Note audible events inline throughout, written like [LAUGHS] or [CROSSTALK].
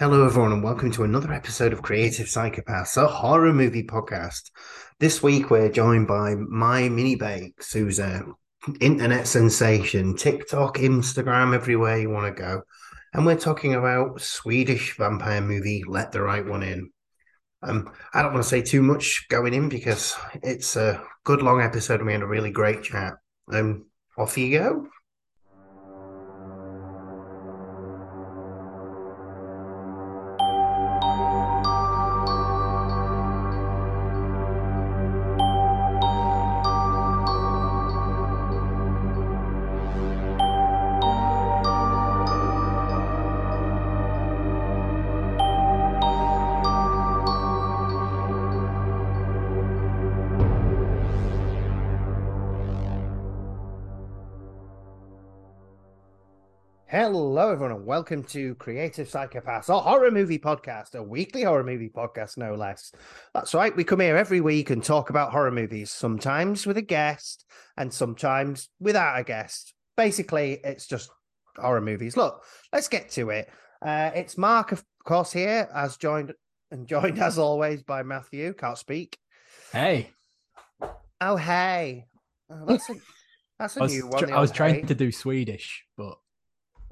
Hello, everyone, and welcome to another episode of Creative Psychopaths, a horror movie podcast. This week, we're joined by My Mini Bakes, who's a internet sensation, TikTok, Instagram, everywhere you want to go, and we're talking about Swedish vampire movie Let the Right One In. Um, I don't want to say too much going in because it's a good long episode and we had a really great chat. Um, off you go. Welcome to Creative Psychopaths, a horror movie podcast, a weekly horror movie podcast, no less. That's right, we come here every week and talk about horror movies, sometimes with a guest and sometimes without a guest. Basically, it's just horror movies. Look, let's get to it. Uh, it's Mark, of course, here, as joined and joined as always by Matthew. Can't speak. Hey. Oh, hey. Oh, that's a, that's a I was, new one. I was trying hey. to do Swedish, but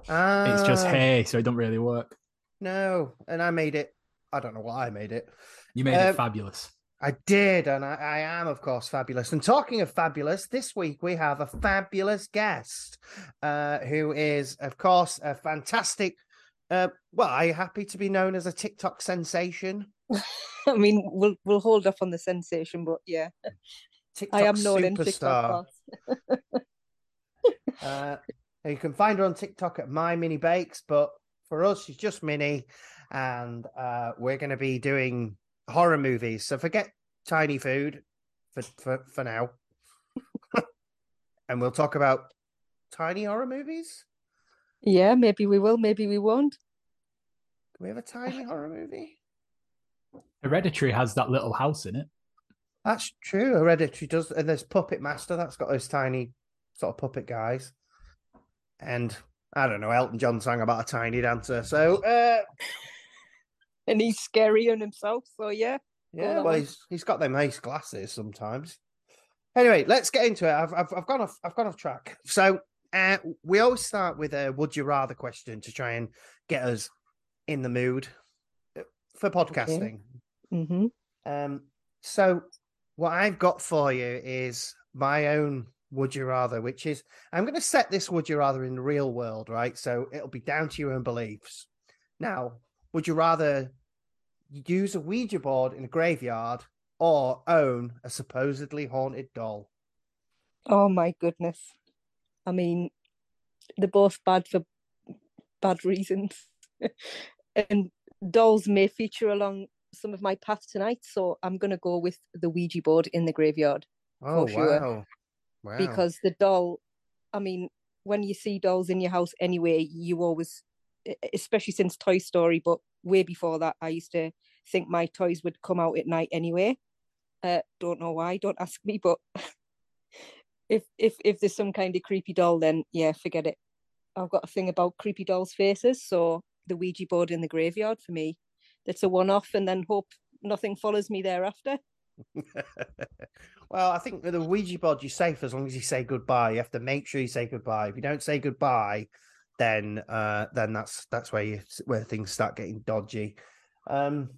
it's just Ah, hey, so it don't really work. No, and I made it. I don't know why I made it. You made Um, it fabulous. I did, and I, I am, of course, fabulous. And talking of fabulous, this week we have a fabulous guest uh, who is, of course, a fantastic. Uh, well, are you happy to be known as a TikTok sensation? [LAUGHS] I mean, we'll we'll hold off on the sensation, but yeah, TikTok [LAUGHS] I am known in superstar. TikTok. [LAUGHS] Uh, you can find her on TikTok at My Mini Bakes, but for us, she's just Mini, and uh, we're going to be doing horror movies. So forget tiny food for for, for now, [LAUGHS] and we'll talk about tiny horror movies. Yeah, maybe we will, maybe we won't. Can we have a tiny horror movie? Hereditary has that little house in it. That's true. Hereditary does, and there's Puppet Master. That's got those tiny sort of puppet guys. And I don't know. Elton John sang about a tiny dancer. So uh, [LAUGHS] And he's scary on himself, so yeah. Yeah, well, he's he's got them nice glasses sometimes. Anyway, let's get into it. I've I've, I've gone off I've gone off track. So uh, we always start with a would you rather question to try and get us in the mood for podcasting. hmm Um, so what I've got for you is my own would you rather, which is I'm going to set this would you rather in the real world, right? So it'll be down to your own beliefs. Now, would you rather use a Ouija board in a graveyard or own a supposedly haunted doll? Oh my goodness. I mean, they're both bad for bad reasons. [LAUGHS] and dolls may feature along some of my path tonight, so I'm gonna go with the Ouija board in the graveyard. Oh sure. wow. Wow. because the doll i mean when you see dolls in your house anyway you always especially since toy story but way before that i used to think my toys would come out at night anyway. Uh don't know why don't [LAUGHS] ask me but if if if there's some kind of creepy doll then yeah forget it. I've got a thing about creepy dolls faces so the ouija board in the graveyard for me. That's a one-off and then hope nothing follows me thereafter [LAUGHS] well, I think with a Ouija board, you're safe as long as you say goodbye. You have to make sure you say goodbye. If you don't say goodbye, then uh, then that's that's where you where things start getting dodgy. Um,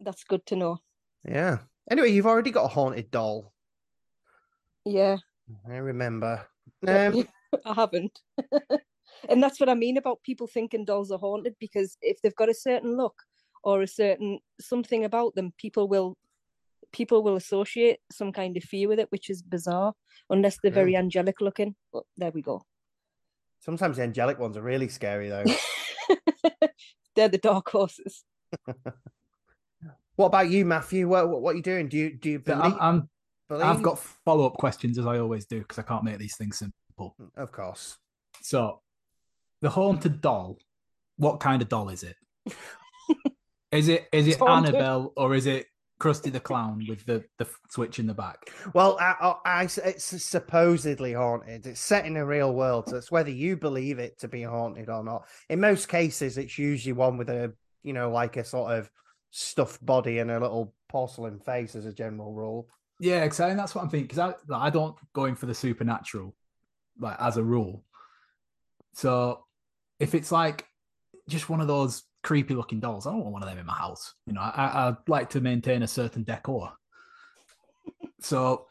that's good to know yeah. Anyway, you've already got a haunted doll. yeah I remember. Um, [LAUGHS] I haven't. [LAUGHS] and that's what I mean about people thinking dolls are haunted because if they've got a certain look or a certain something about them, people will people will associate some kind of fear with it, which is bizarre, unless they're very angelic looking. But there we go. sometimes the angelic ones are really scary, though. [LAUGHS] they're the dark horses. [LAUGHS] what about you, Matthew? What what, what are you doing? Do you do you believe? I'm, I'm, believe? I've got follow up questions as I always do because I can't make these things simple. Mm, of course. So, the haunted doll, what kind of doll is it? [LAUGHS] is it is it haunted. Annabelle or is it Krusty the Clown with the the switch in the back? Well, I, I, it's supposedly haunted. It's set in a real world, so it's whether you believe it to be haunted or not. In most cases, it's usually one with a you know, like a sort of stuffed body and a little porcelain face as a general rule. Yeah, exciting. That's what I'm thinking. Because I, like, I don't go in for the supernatural, like as a rule. So if it's like just one of those creepy looking dolls, I don't want one of them in my house. You know, I, I like to maintain a certain decor. so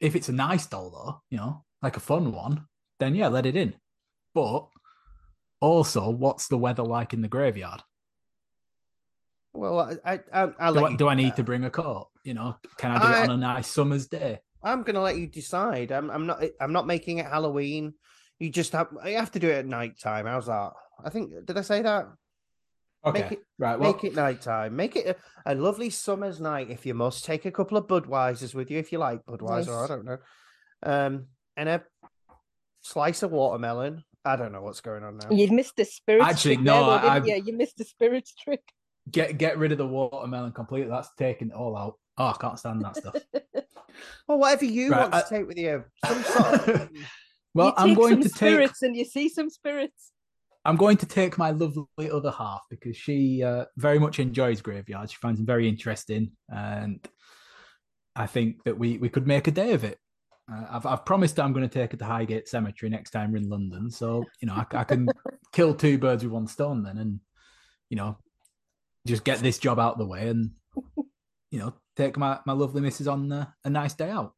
if it's a nice doll, though, you know, like a fun one, then yeah, let it in. But also, what's the weather like in the graveyard? Well, I, I, I'll do, I, do I need that. to uh, bring a coat? You know, can I do I- it on a nice summer's day? I'm gonna let you decide. I'm, I'm not. I'm not making it Halloween. You just have. You have to do it at night time. How's that? I think. Did I say that? Okay, Make it. right. Well, Make it nighttime. Make it a, a lovely summer's night if you must. Take a couple of Budweisers with you if you like Budweiser. I don't know. Um, and a slice of watermelon. I don't know what's going on now. You missed the spirit. Actually, trick no, there, though, I- didn't you? You missed the spirits trick. get get rid of the watermelon completely. That's taking it all out. Oh, I can't stand that stuff. [LAUGHS] Well, whatever you Right, want I- to take with you. Some sort of. [LAUGHS] well, you I'm take going some to take spirits and you see some spirits. I'm going to take my lovely other half because she uh, very much enjoys graveyards. She finds them very interesting, and I think that we we could make a day of it. Uh, I've I've promised I'm going to take her to Highgate Cemetery next time we're in London, so you know I, I can [LAUGHS] kill two birds with one stone then, and you know just get this job out of the way, and you know take my my lovely missus on uh, a nice day out.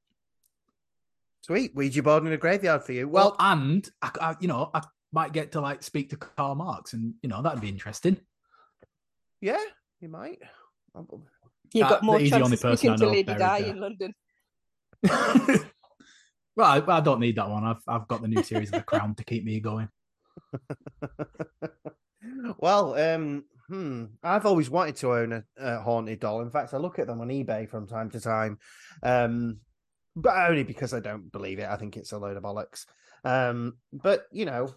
Sweet Ouija board in a graveyard for you. Well, Well, and I, I, you know I might get to like speak to Karl Marx, and you know that'd be interesting. yeah, you might. You That- got more he's the chance only of person speaking I to know Lady buried Di in London. [LAUGHS] well, I, I don't need that one. I've I've got the new series of The Crown to keep me going. [LAUGHS] well, um, hmm, I've always wanted to own a, a haunted doll. In fact, I look at them on eBay from time to time, um, but only because I don't believe it. I think it's a load of bollocks. Um, but you know,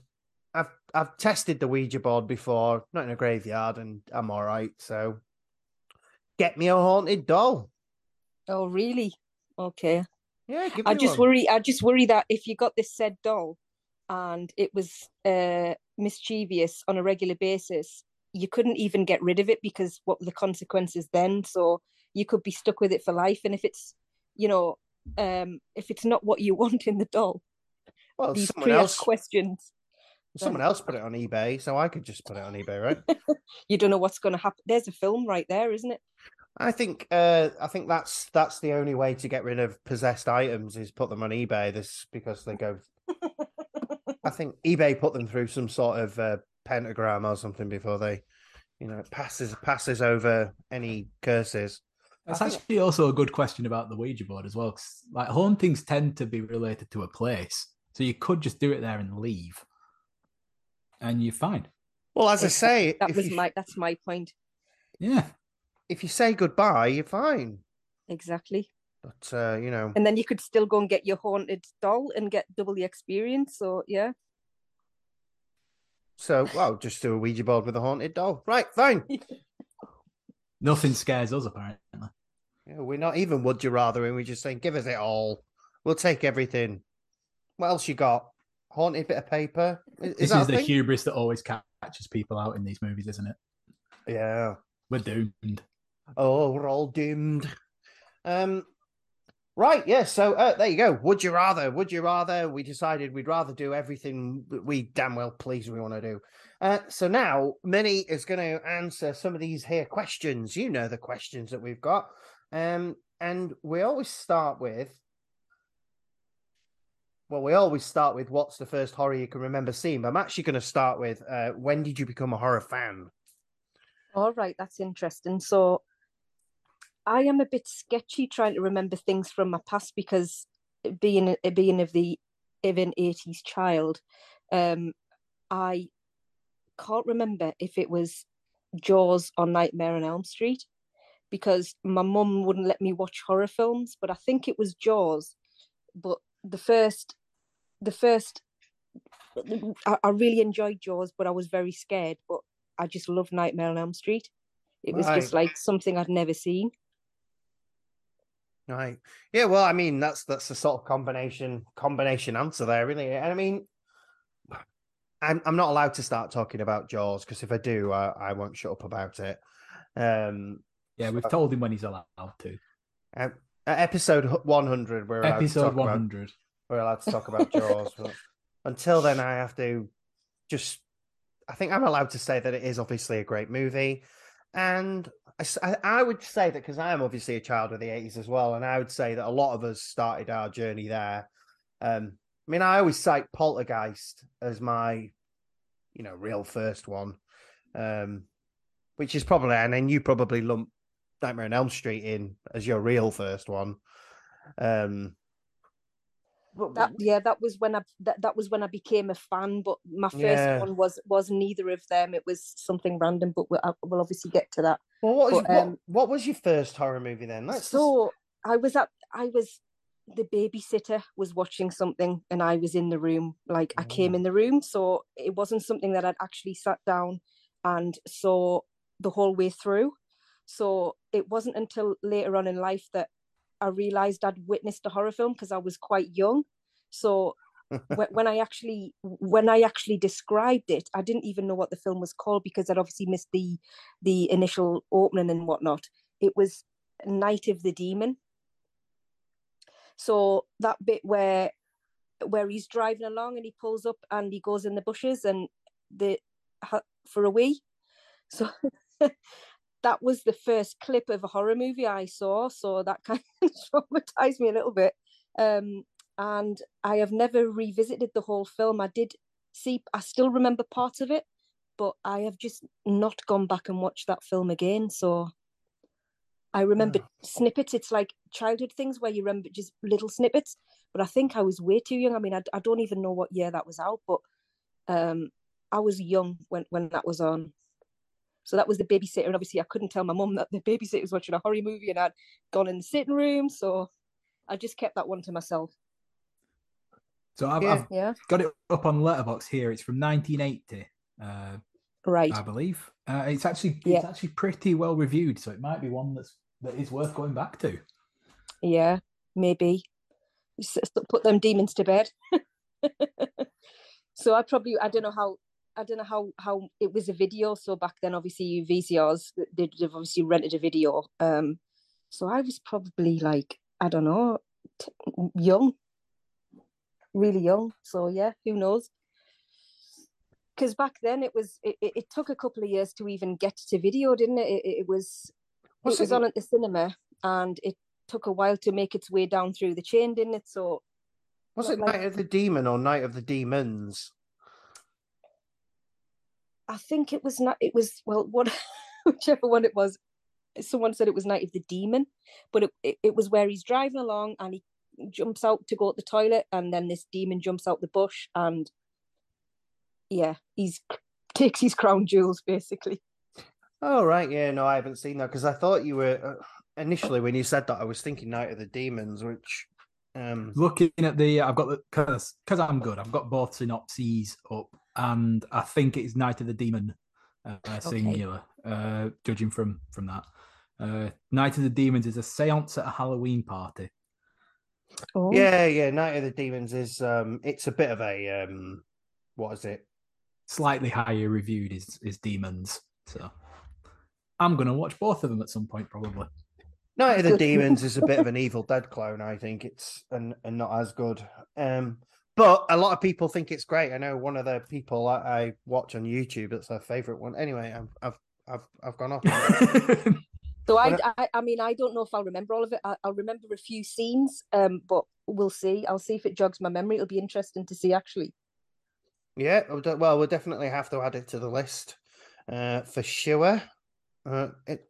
I've I've tested the Ouija board before, not in a graveyard, and I'm all right. So, get me a haunted doll. Oh, really? Okay. Yeah, give I just one. worry. I just worry that if you got this said doll, and it was uh, mischievous on a regular basis, you couldn't even get rid of it because what were the consequences then? So you could be stuck with it for life. And if it's, you know, um, if it's not what you [LAUGHS] want in the doll, Well, these someone else, questions, someone else put it on eBay, so I could just put it on eBay, right? [LAUGHS] you don't know what's going to happen. There's a film right there, isn't it? I think uh I think that's that's the only way to get rid of possessed items is put them on eBay. This because they go. [LAUGHS] I think eBay put them through some sort of uh, pentagram or something before they, you know, passes passes over any curses. That's think- actually also a good question about the Ouija board as well. 'cause, like hauntings tend to be related to a place, so you could just do it there and leave, and you're fine. Well, as I say, That was you, my. That's my point Yeah, if you say goodbye, you're fine. exactly. But uh, you know, And then you could still go and get your haunted doll and get double the experience. So yeah. so well, just do a Ouija board with a haunted doll. Right, fine. [LAUGHS] nothing scares us apparently. Yeah, we're not even would you rather, and we're just saying, give us it all. We'll take everything. What else you got? Haunted bit of paper. Is, is This is the thing? hubris that always catches people out in these movies, isn't it? Yeah. We're doomed. Oh, we're all doomed. Um. Right. Yeah. So uh, there you go. Would you rather? Would you rather? We decided we'd rather do everything we damn well please we want to do. Uh, so now Mini is going to answer some of these here questions. You know the questions that we've got. Um, and we always start with. Well, we always start with what's the first horror you can remember seeing. But I'm actually going to start with uh, when did you become a horror fan? All right, that's interesting. So I am a bit sketchy trying to remember things from my past because being being of the an eighties child, um, I can't remember if it was Jaws or Nightmare on Elm Street because my mum wouldn't let me watch horror films, but I think it was Jaws. But the first, the first, I, I really enjoyed Jaws, but I was very scared. But I just loved Nightmare on Elm Street. It was just like something I'd never seen. Right. Yeah, well, I mean, that's that's the sort of combination combination answer there, really. And I mean, I'm I'm not allowed to start talking about Jaws because if I do, I, I won't shut up about it. Um, Yeah, we've told him when he's allowed to. at episode 100, we're allowed Episode talk about 100. We're allowed to talk about Jaws. but until then, I have to just. I think I'm allowed to say that it is obviously a great movie, and I, I would say that because I am obviously a child of the 80s as well, and I would say that a lot of us started our journey there. Um, I mean, I always cite Poltergeist as my, you know, real first one, um, which is probably, and then you probably lump Nightmare on Elm Street in as your real first one. Um, but- That yeah, that was when I that, that was when I became a fan. But my first Yeah. one was was neither of them. It was something random. But we'll, we'll obviously get to that. Well, what was, But, what, um, what was your first horror movie then? Just- so I was at I was the babysitter was watching something and I was in the room. Like I came Mm. in the room, so it wasn't something that I'd actually sat down and saw the whole way through. So it wasn't until later on in life that I realized I'd witnessed a horror film because I was quite young. So [LAUGHS] when, I actually when I actually described it, I didn't even know what the film was called because I'd obviously missed the the initial opening and whatnot. It was Night of the Demon. So that bit where where he's driving along and he pulls up and he goes in the bushes and the for a wee. So [LAUGHS] that was the first clip of a horror movie I saw. So that kind [LAUGHS] of traumatized me a little bit. Um, and I have never revisited the whole film. I did see, I still remember part of it, but I have just not gone back and watched that film again. So I remember Oh. snippets. It's like childhood things where you remember just little snippets. But I think I was way too young. I mean, I, I don't even know what year that was out, but um, I was young when, when that was on. So that was the babysitter. And obviously, I couldn't tell my mum that the babysitter was watching a horror movie and I'd gone in the sitting room. So I just kept that one to myself. So I've, Yeah. I've Yeah. got it up on Letterboxd here. It's from 1980, uh, Right. I believe. Uh, it's actually it's Yeah. actually pretty well reviewed, so it might be one that's that is worth going back to. Yeah. Maybe. S- s- Put them demons to bed. [LAUGHS] so I probably, I don't know how. I don't know how how it was a video. So back then, obviously VCRs they- they've obviously rented a video. Um, so I was probably like I don't know, t- young, really young. So yeah, who knows? Because back then it was it, it, it took a couple of years to even get to video, didn't it? It, it was What's it was on at the cinema, and it took a while to make its way down through the chain, didn't it? So Was it like- Night of the Demon or Night of the Demons? I think it was not. It was well, what [LAUGHS] whichever one it was. Someone said it was Night of the Demon, but it, it, it was where he's driving along and he jumps out to go to the toilet, and then this demon jumps out the bush, and yeah, he's takes his crown jewels basically. Oh right, yeah, no, I haven't seen that because I thought you were uh, initially when you said that I was thinking Night of the Demons, which um Looking at the, I've got the because because I'm good. I've got both synopses up, and I think it's Night of the Demon, uh, singular. Uh, judging from from that, uh, Night of the Demons is a séance at a Halloween party. Oh, yeah, yeah, Night of the Demons is um it's a bit of a um what is it? Slightly higher reviewed is is Demons. So I'm gonna watch both of them at some point, probably. Night of the Demons is a bit of an Evil Dead clone, I think it's and, and not as good. Um but a lot of people think it's great. I know one of the people I, I watch on YouTube, that's their favorite one. Anyway, I've I've I've, I've gone off. [LAUGHS] So I, I, I mean, I don't know if I'll remember all of it. I, I'll remember a few scenes, um, but we'll see. I'll see if it jogs my memory. It'll be interesting to see, actually. Yeah, well, we'll definitely have to add it to the list uh, for sure. Uh, it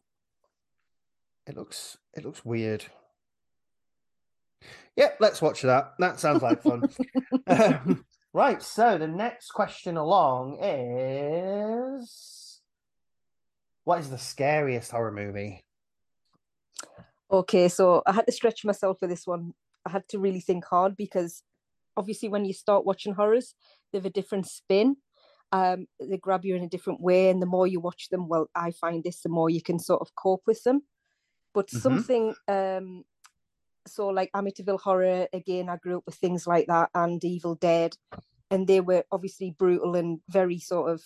it looks it looks weird. Yep, let's watch that. That sounds like fun. [LAUGHS] Um, right, so the next question along is what is the scariest horror movie? Okay, so I had to stretch myself for this one. I had to really think hard because obviously, when you start watching horrors, they have a different spin. Um, they grab you in a different way, and the more you watch them, well, I find this, the more you can sort of cope with them. But Mhm. something, um, so like Amityville Horror, again, I grew up with things like that, and Evil Dead. and they were obviously brutal and very sort of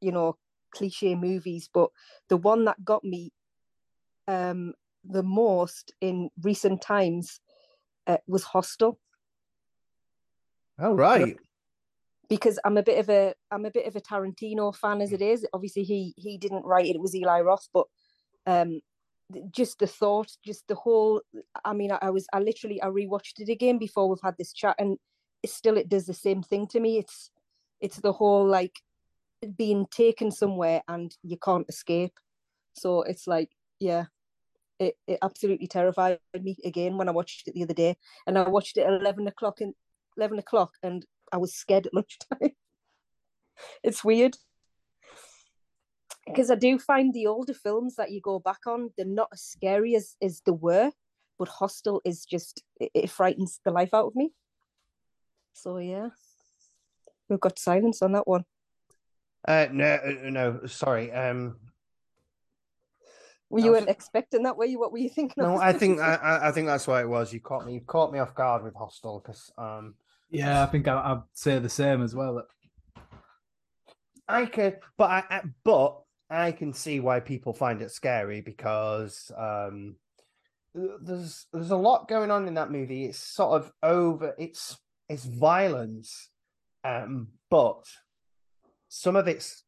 you know cliche movies but the one that got me um the most in recent times uh, was hostel Oh right. because I'm a bit of a I'm a bit of a Tarantino fan as it is. Obviously, he he didn't write it; it was Eli Roth. But um, just the thought, just the whole. I mean, I, I was I literally I rewatched it again before we've had this chat, and still it does the same thing to me. It's it's the whole like being taken somewhere and you can't escape. So it's like, yeah, it, it absolutely terrified me again when I watched it the other day. And I watched it at eleven o'clock in eleven o'clock, and I was scared at lunchtime. [LAUGHS] it's weird because I do find the older films that you go back on, they're not as scary as as they were, but Hostel is just it, it frightens the life out of me. So yeah, we've got silence on that one. Uh, no, uh, no, sorry. Um, Well, I you was- weren't expecting that, were you? What were you thinking? no, of? I think [LAUGHS] I, I- I think that's what it was. You caught me. You caught me off guard with Hostel because um, Yeah, I think I, I'd say the same as well. I can, but I, I but I can see why people find it scary because um, there's there's a lot going on in that movie. It's sort of over. It's it's violence, um, but some of it's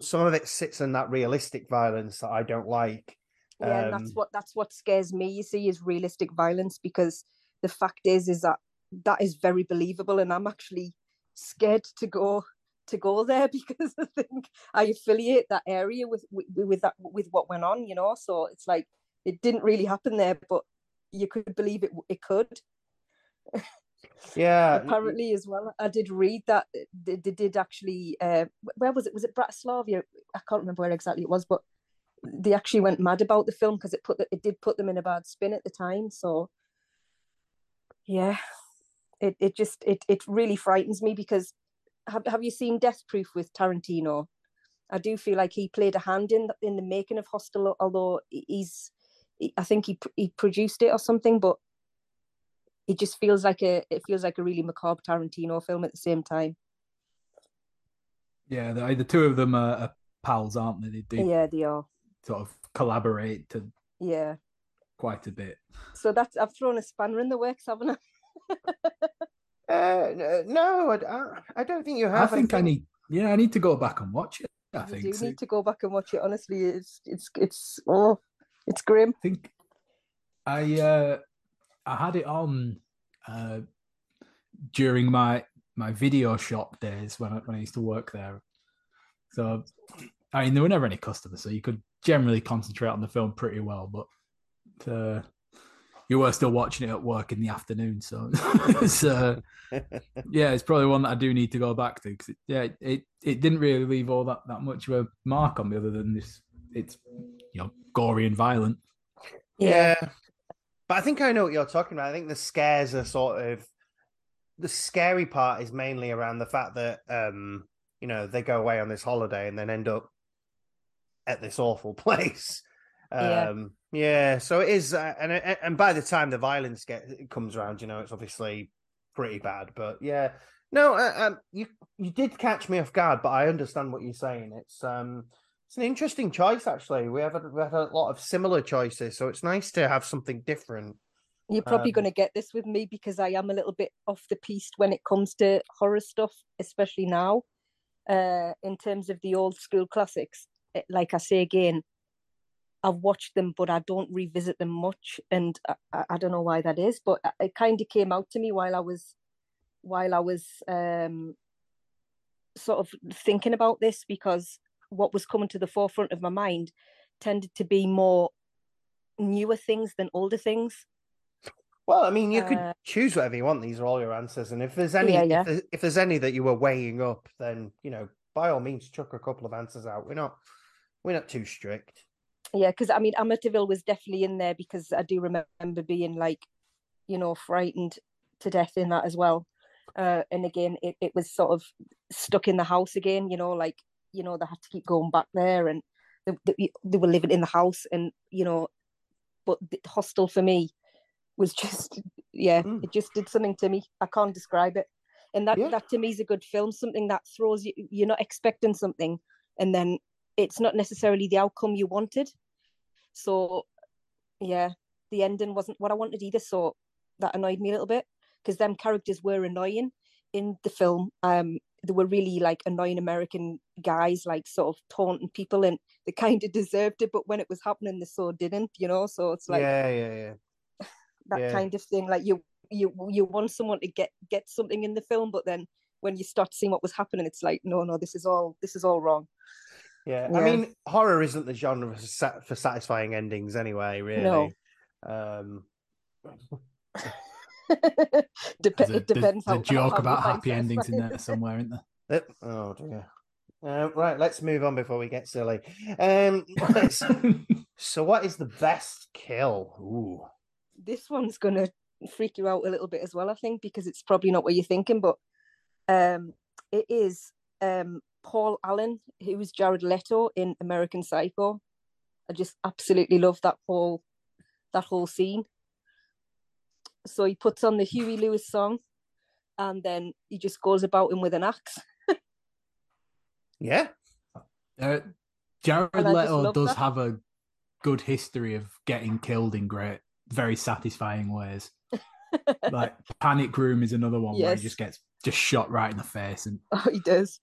some of it sits in that realistic violence that I don't like. yeah, and that's Um, what that's what scares me. You see, is realistic violence because the fact is, is that that is very believable, and I'm actually scared to go to go there [LAUGHS] because I think I affiliate that area with with, with that with what went on. You know, so it's like it didn't really happen there, but you could believe it. It could. Yeah, [LAUGHS] apparently as well i did read that they, they did actually uh where was it was it bratislavia i can't remember where exactly it was but they actually went mad about the film because it put the, it did put them in a bad spin at the time so yeah it, it just it, it really frightens me because have, have you seen death proof with tarantino i do feel like he played a hand in the, in the making of hostel although he's he- i think he he produced it or something but it just feels like a it feels like a really macabre Tarantino film at the same time. Yeah, the, the two of them are, are pals, aren't they? They do Yeah, they are. sort of collaborate to Yeah. quite a bit. So that's I've thrown a spanner in the works, haven't I? [LAUGHS] Uh, no, I, I- I don't think you have. I have. think I need, yeah, I need to go back and watch it. I You think. do so. need to go back and watch it. Honestly, it's it's it's oh, it's grim. I think I uh I had it on uh during my my video shop days when I, when I used to work there. So I mean there were never any customers, so you could generally concentrate on the film pretty well, but uh you were still watching it at work in the afternoon, so [LAUGHS] it's uh [LAUGHS] yeah, it's probably one that I do need to go back to because it, yeah, it it didn't really leave all that that much of a mark on me other than this. It's you know gory and violent. Yeah. But I think I know what you're talking about. I think the scares are sort of the scary part is mainly around the fact that um, you know, they go away on this holiday and then end up at this awful [LAUGHS] place. Yeah. Um yeah, so it is uh, and and by the time the violence get comes around, you know, it's obviously pretty bad, but yeah. No, uh, um you you did catch me off guard, but I understand what you're saying. It's um it's an interesting choice, actually. We have a, we have a lot of similar choices, so it's nice to have something different. You're probably Um, going to get this with me because I am a little bit off the piste when it comes to horror stuff, especially now. Uh, in terms of the old school classics, eh, like I say again, I've watched them, but I don't revisit them much, and I, I don't know why that is. But it kind of came out to me while I was, while I was um, sort of thinking about this because what was coming to the forefront of my mind tended to be more newer things than older things. Well, I mean, you could Uh, choose whatever you want. These are all your answers, and if there's any, Yeah, yeah. If, there's, if there's any that you were weighing up, then you know, by all means, chuck a couple of answers out. We're not, we're not too strict. Yeah, because I mean, Amityville was definitely in there because I do remember being like, you know, frightened to death in that as well. Uh, and again, it, it was sort of stuck in the house again, you know, like, you know, they had to keep going back there and they, they, they were living in the house and, you know, but the hostel for me was [LAUGHS] just, yeah, Mm. it just did something to me. I can't describe it. and that Yeah. that to me is a good film. Something that throws you. You're not expecting something, and then it's not necessarily the outcome you wanted. So, yeah, the ending wasn't what I wanted either. So that annoyed me a little bit because them characters were annoying in the film. Um, they were really like annoying American guys, like sort of taunting people, and they kind of deserved it. But when it was happening, they so didn't, you know. So it's like yeah, yeah, yeah. [LAUGHS] that yeah. kind of thing. Like you, you, you want someone to get get something in the film, but then when you start seeing what was happening, it's like, no, no, this is all this is all wrong. Yeah, I mean, horror isn't the genre for, satisfying endings anyway. Really, No. um, [LAUGHS] Dep- a, it depends there's how a joke how, how about happy endings in there [LAUGHS] somewhere, isn't there? oh dear. Uh, right, let's move on before we get silly. Um, [LAUGHS] so, what is the best kill? Ooh, this one's gonna freak you out a little bit as well, I think, because it's probably not what you're thinking, but um, it is um Paul Allen, who was Jared Leto in American Psycho. I just absolutely love that whole that whole scene. So he puts on the Huey Lewis song, and then he just goes about him with an axe. yeah, Uh, Jared And I just Leto does that. have a good history of getting killed in great, very satisfying ways. [LAUGHS] like Panic Room is another one where he just gets just shot right in the face, and Oh, [LAUGHS] he does.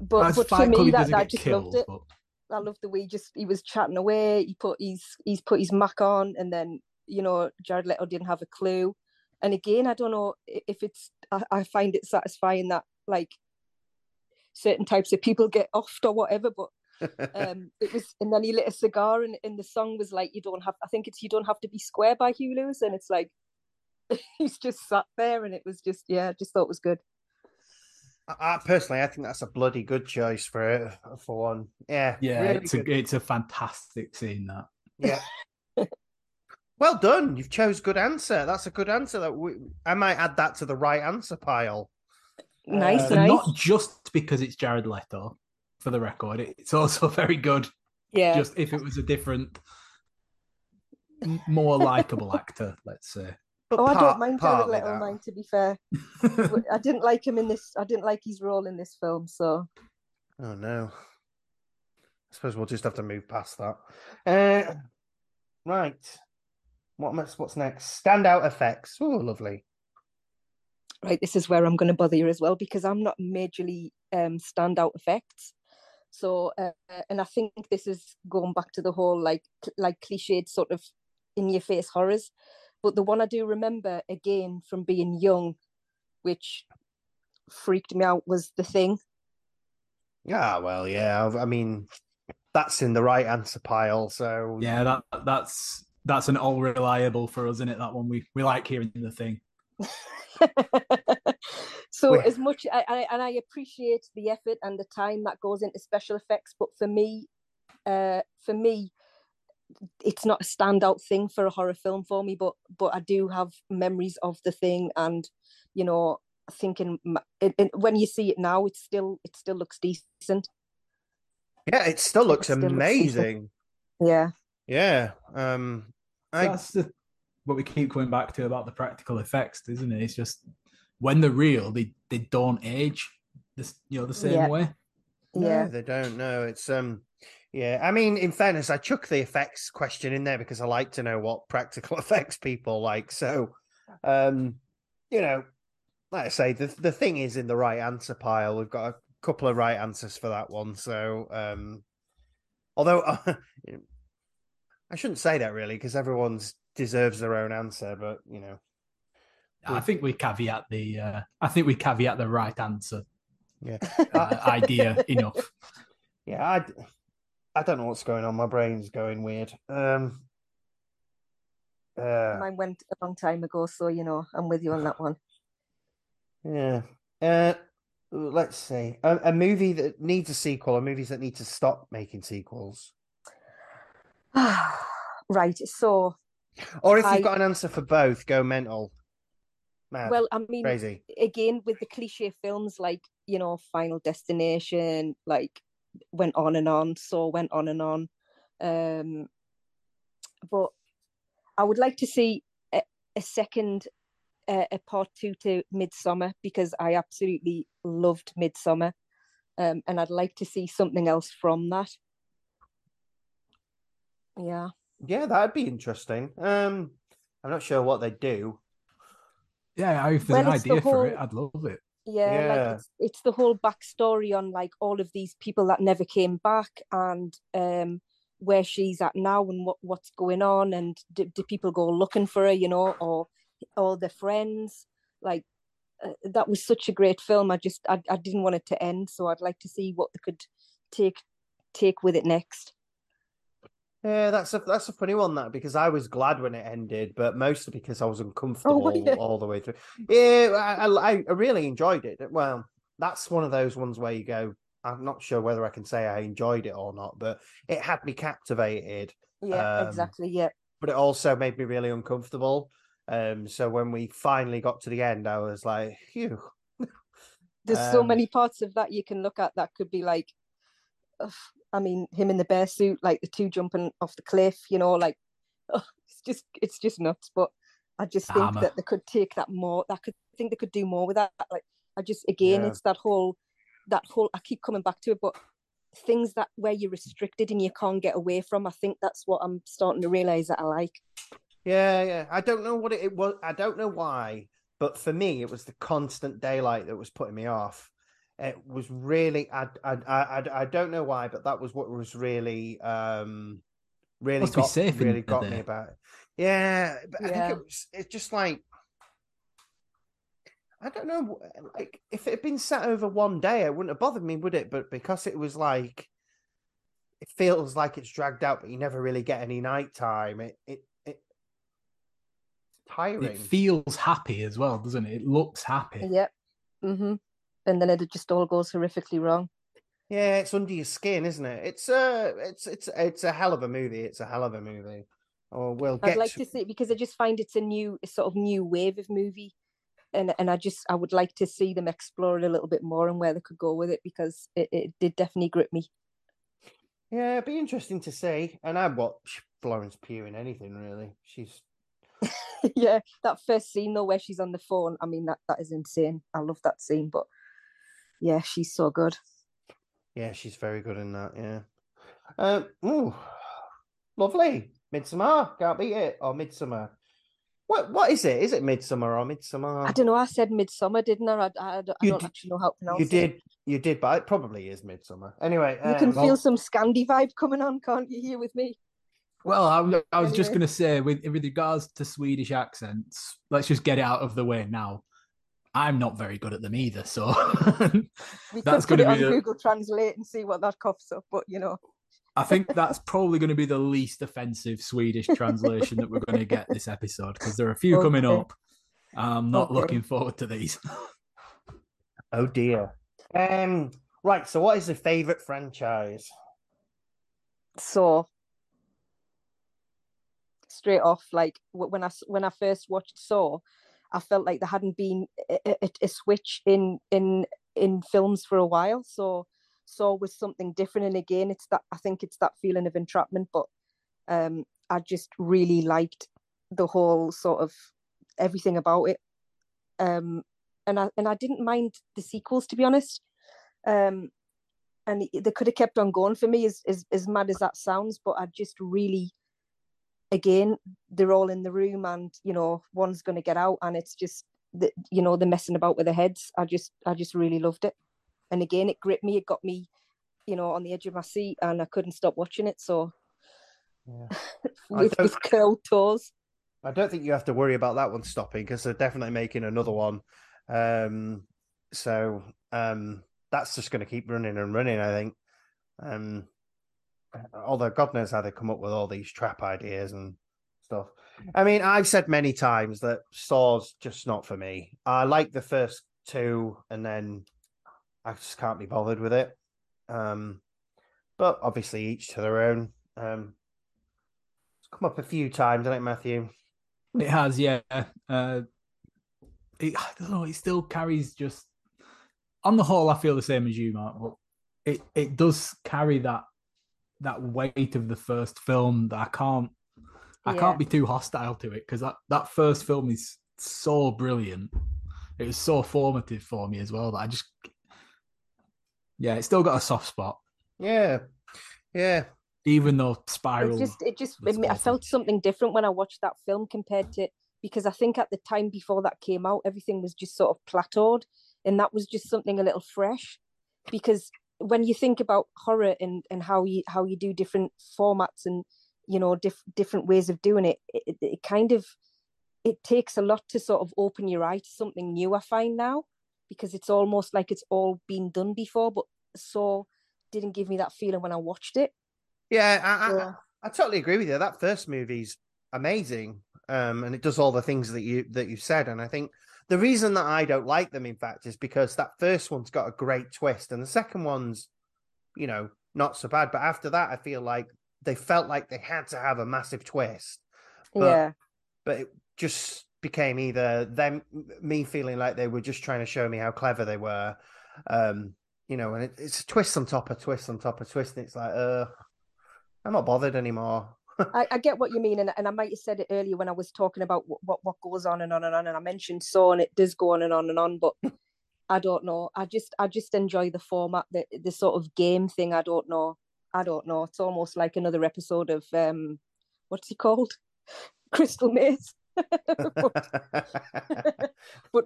But, but for me, that, I just killed. loved it. But I loved the way he just he was chatting away. He put his he's put his mac on, and then you know Jared Leto didn't have a clue. And again, I don't know if it's I, I find it satisfying that like certain types of people get offed or whatever. But [LAUGHS] um, it was, and then he lit a cigar, and, and the song was like, "You don't have." I think it's "You Don't Have to Be Square" by Huey Lewis, and it's like [LAUGHS] he's just sat there, and it was just yeah, I just thought it was good. I, I personally, I think that's a bloody good choice for it, for one. Yeah, yeah, really it's a it's a fantastic scene. That Yeah. [LAUGHS] well done. You've chose good answer. That's a good answer. That we, I might add that to the right answer pile. Nice, Uh, nice. not just because it's Jared Leto. For the record, it's also [LAUGHS] very good. Yeah, Just if it was a different, more likable actor, let's say. But oh, I don't mind Leto. Mind to be fair. I didn't like him in this. I didn't like his role in this film. So [LAUGHS] Oh no. I suppose we'll just have to move past that. Uh, right. What next? What's next? Standout effects. Oh, lovely. right, this is where I'm going to bother you as well because I'm not majorly um, standout effects. So, uh, and I think this is going back to the whole like like cliched sort of in your face horrors. But the one I do remember again from being young, which freaked me out, was the thing. Yeah, well, yeah. I mean, that's in the right answer pile. So Yeah, that that's that's an all reliable for us, isn't it? That one we we like hearing the thing. [LAUGHS] so We- as much I, I and I appreciate the effort and the time that goes into special effects, but for me, uh, for me, it's not a standout thing for a horror film for me. But but I do have memories of the thing, and you know, thinking it, it- when you see it now, it still it still looks decent. yeah, it still looks still looks amazing. Yeah, Yeah. Um, I That's the what we keep going back to about the practical effects, isn't it? It's just when they're real, they they don't age this you know the same Yeah. way. No, yeah. they don't know. It's um yeah, I mean, in fairness, I chuck the effects question in there because I like to know what [LAUGHS] practical effects people like. So um, you know, like I say, the the thing is in the right answer pile. We've got a couple of right answers for that one. So um although [LAUGHS] I shouldn't say that really, because everyone's deserves their own answer, but you know. I think we caveat the uh, I think we caveat the right answer Yeah. uh, idea [LAUGHS] enough. Yeah, I, I don't know what's going on. My brain's going weird. Um, uh, Mine went a long time ago, so you know I'm with you on that one. yeah. Uh, let's see. A, a movie that needs a sequel, or movies that need to stop making sequels. [SIGHS] right. So, Or if I- you've got an answer for both, go mental. Mad. well, I mean, crazy. again with the cliche films like you know Final Destination, like went on and on, so went on and on. Um, but I would like to see a, a second a, a part two to Midsommar because I absolutely loved Midsommar, um, and I'd like to see something else from that. Yeah. Yeah, that'd be interesting. Um, I'm not sure what they do. Yeah, if there's Well, an it's the idea for it, I'd love it. Yeah, Yeah. like it's, it's the whole backstory on like all of these people that never came back and um where she's at now and what what's going on and do, do people go looking for her, you know, or or their friends. Like uh, that was such a great film. I just I, I didn't want it to end, so I'd like to see what they could take take with it next. Yeah, that's a that's a funny one that because I was glad when it ended, but mostly because I was uncomfortable yeah. all the way through. Yeah, I, I I really enjoyed it. Well, that's one of those ones where you go, I'm not sure whether I can say I enjoyed it or not, but it had me captivated. Yeah, Um, exactly. Yeah. but it also made me really uncomfortable. Um, so when we finally got to the end, I was like, phew. There's so um, many parts of that you can look at that could be like I mean, him in the bear suit, like the two jumping off the cliff, you know, like [LAUGHS] ugh, it's just it's just nuts. But I just think Hammer. that they could take that more. That could I think they could do more with that. Like I just again, Yeah. it's that whole that whole. I keep coming back to it, but things that where you're restricted and you can't get away from. I think that's what I'm starting to realize that I like. Yeah, yeah. I don't know what it, it was. I don't know why, but for me, it was the constant daylight that was putting me off. It was really. I, I, I, I- I don't know why, but that was what was really, um, really Must be got safe really the got me about it. Yeah, but I think it was. It's just like. I don't know, like if it had been set over one day, it wouldn't have bothered me, would it? But because it was like, it feels like it's dragged out, but you never really get any nighttime. It, it, it, it's tiring. It feels happy as well, doesn't it? It looks happy. Yep. Mm-hmm. And then it just all goes horrifically wrong. Yeah, it's under your skin, isn't it? It's a, it's it's it's a hell of a movie. It's a hell of a movie. Oh, we'll get I'd like to, see it because I just find it's a new sort of new wave of movie. And and I just I would like to see them explore it a little bit more and where they could go with it because it, it did definitely grip me. yeah, it'd be interesting to see. And I'd watch Florence Pugh in anything really. She's [LAUGHS] yeah, that first scene though where she's on the phone, I mean that that is insane. I love that scene, but yeah, she's so good. yeah, she's very good in that. Yeah. Um. Ooh, lovely. Midsummer, can't beat it. Or Midsummer. What what is it? Is it Midsummer or Midsummer? I don't know. I said midsummer, didn't I? I, I, don't- I don't did- actually know how to pronounce You it. did, you did, but it probably is Midsummer. Anyway, You can um, feel some Scandi vibe coming on, can't you? Here with me. Well, I, I was just going to say, with with regards to Swedish accents, let's just get it out of the way now. I'm not very good at them either, so We [LAUGHS] That's could put it gonna on be the- Google Translate and see what that coughs up, but you know. I think that's probably going to be the least offensive Swedish translation that we're going to get this episode because there are a few coming up. I'm not Okay. looking forward to these. [LAUGHS] oh dear. Um. Right. So, what is your favorite franchise? So straight off, like when I when I first watched Saw, I felt like there hadn't been a, a, a switch in in in films for a while. So Saw was something different, and again, it's that I think it's that feeling of entrapment. But um, I just really liked the whole sort of everything about it. Um, and I and I didn't mind the sequels to be honest. Um, and they could have kept on going for me as, as as mad as that sounds but i just really again they're all in the room and you know one's going to get out and it's just the, you know they're messing about with their heads i just i just really loved it and again it gripped me it got me you know on the edge of my seat and i couldn't stop watching it so Yeah. [LAUGHS] with, with curled toes I don't think you have to worry about that one stopping because they're definitely making another one. Um. So, um, that's just going to keep running and running. I think. Um. Although God knows how they come up with all these trap ideas and stuff. I mean, I've said many times that Saw's just not for me. I like the first two, and then I just can't be bothered with it. Um, but obviously, each to their own. Um, it's come up a few times, hasn't it, Matthew? It has, yeah. Uh, it, I don't know. It still carries just. On the whole, I feel the same as you, Mark. But it it does carry that that weight of the first film that I can't I Yeah. can't be too hostile to it because that that first film is so brilliant. It was so formative for me as well that I just, yeah, it still got a soft spot, Yeah, yeah. even though It Spiral. just, it just, it, I felt something different when I watched that film compared to because I think at the time before that came out, everything was just sort of plateaued, and that was just something a little fresh. Because when you think about horror and and how you how you do different formats and you know diff- different ways of doing it, it, it- kind of it takes a lot to sort of open your eye to something new. I find now because it's almost like it's all been done before, but so didn't give me that feeling when I watched it. Yeah, I, I, So- I totally agree with you. That first movie's amazing, um, and it does all the things that you that you said. And I think the reason that I don't like them, in fact, is because that first one's got a great twist, and the second one's, you know, not so bad. But after that, I feel like they felt like they had to have a massive twist, But- yeah. but it just became either them, me feeling like they were just trying to show me how clever they were, um, you know, and it, it's a twist on top of twist on top of twist, and it's like, uh, I'm not bothered anymore. I, I get what you mean, and, and I might have said it earlier when I was talking about what, what what goes on and on and on, and I mentioned so, and it does go on and on and on, but I don't know. I just I just enjoy the format, the the sort of game thing. I don't know. I don't know. It's almost like another episode of um, what's he called, [LAUGHS] Crystal Maze, [LAUGHS] but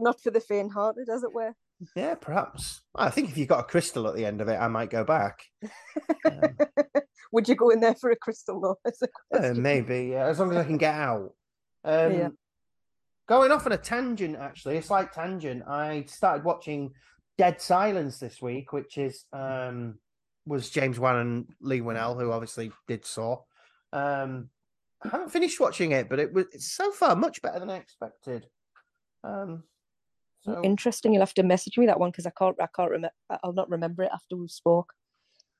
not for the faint-hearted, as it were. yeah, perhaps. I think if you got a crystal at the end of it, I might go back. [LAUGHS] Um, Would you go in there for a crystal though? That's a uh, maybe, yeah, as long as I can get out. Um, Yeah. Going off on a tangent, actually, a slight tangent. I started watching Dead Silence this week, which is um, was James Wan and Leigh Whannell, who obviously did Saw. Um, I haven't finished watching it, but it was it's so far much better than I expected. Um, so Interesting. You'll have to message me that one because I can't. I can't remember. I'll not remember it after we spoke.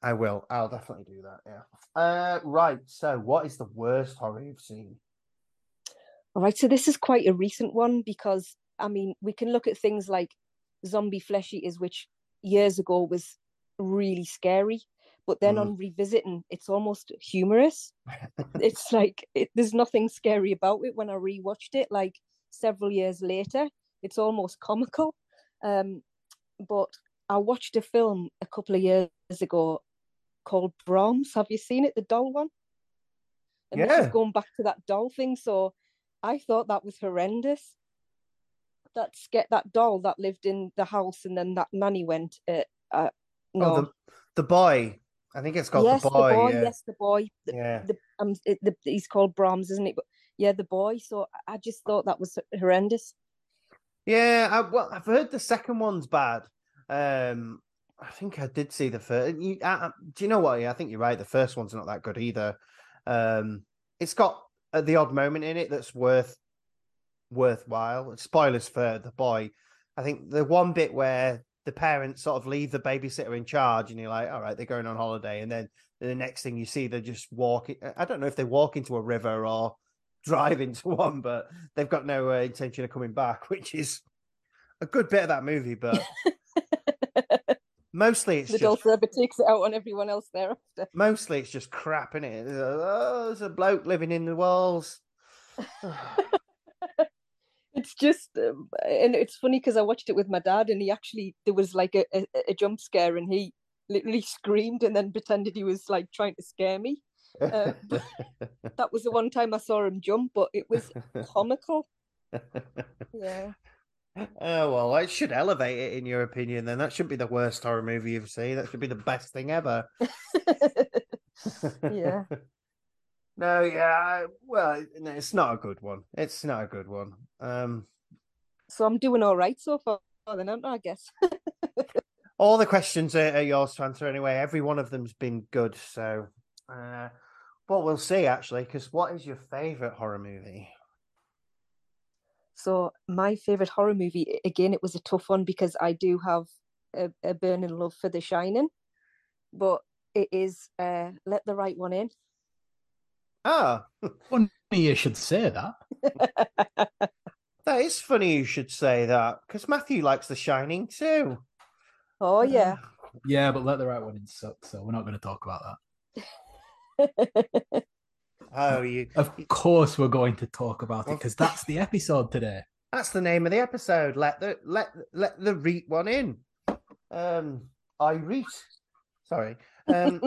I will. I'll definitely do that. Yeah. Uh, right. So, what is the worst horror you've seen? All right, so this is quite a recent one because I mean, we can look at things like zombie flesh eaters, which years ago was really scary, but then Mm. on revisiting, it's almost humorous. [LAUGHS] it's like it, there's nothing scary about it when I rewatched it, like several years later. It's almost comical. Um, but I watched a film a couple of years ago called Brahms. Have you seen it, the doll one? And this Yeah. is going back to that doll thing. So I thought that was horrendous. That get that doll that lived in the house, and then that nanny went. Uh, uh, no, Oh, the, the boy. I think it's called yes, the boy. yeah. yes, the boy. The, yeah. the um, it, the, he's called Brahms, isn't it? But yeah, the boy. So I- I just thought that was horrendous. Yeah, I, well, I've heard the second one's bad. Um, I think I did see the first. You, I- do you know what? Yeah, I think you're right. The first one's not that good either. Um, it's got uh, the odd moment in it that's worth worthwhile. Spoilers for the boy. I think the one bit where the parents sort of leave the babysitter in charge, and you're like, all right, they're going on holiday, and then the next thing you see, they're just walking. I don't know if they walk into a river or [LAUGHS] drive into one, but they've got no uh, intention of coming back, [LAUGHS] which is a good bit of that movie. But [LAUGHS] mostly it's the just forever takes it out on everyone else thereafter. mostly it's just crap in it. Oh, there's a bloke living in the walls. [LAUGHS] It's just, um, and it's funny because I watched it with my dad, and he actually there was like a, a, a jump scare, and he literally screamed and then pretended he was like trying to scare me. Uh, [LAUGHS] That was the one time I saw him jump, but it was [LAUGHS] comical. Yeah. Oh well, it should elevate it in your opinion. Then that shouldn't be the worst horror movie you've seen. That should be the best thing ever. [LAUGHS] Yeah. [LAUGHS] no, yeah. I- Well, it's not a good one. It's not a good one. Um, so I'm doing all right so far, then, aren't I? I guess. [LAUGHS] all the questions are, are yours to answer anyway. Every one of them's been good. So, uh, well, we'll see actually. Because what is your favorite horror movie? So my favorite horror movie, again, it was a tough one because I do have a, a burning love for The Shining, but it is uh, Let the Right One In. Ah, [LAUGHS] Funny you should say that. [LAUGHS] that is funny. You should say that because Matthew likes The Shining too. oh yeah. Yeah, but let the right one in suck, so we're not going to talk about that. [LAUGHS] Oh, you. Of course, we're going to talk about it because that's the episode today. That's the name of the episode. Let the let let the reet one in. Um, I reet. Sorry. Um,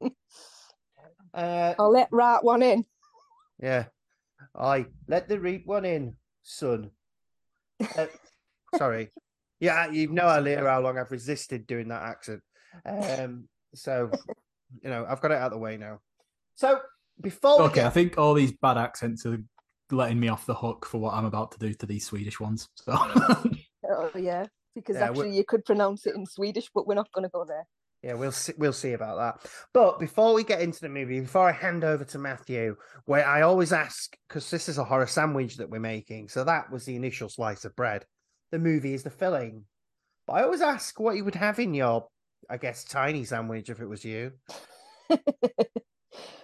[LAUGHS] uh, I'll let rat one in. yeah. I let the reet one in, son. Uh, sorry. Yeah, you know, earlier how long I've resisted doing that accent. Um, so you know, I've got it out of the way now. So before we Okay, get- I think all these bad accents are letting me off the hook for what I'm about to do to these Swedish ones. So [LAUGHS] Oh yeah, because Yeah, we- actually you could pronounce it in Swedish, but we're not going to go there. Yeah, we'll see. We'll see about that. But before we get into the movie, before I hand over to Matthew, where I always ask because this is a horror sandwich that we're making, so that was the initial slice of bread. The movie is the filling. But I always ask what you would have in your, I guess, tiny sandwich if it was you. [LAUGHS]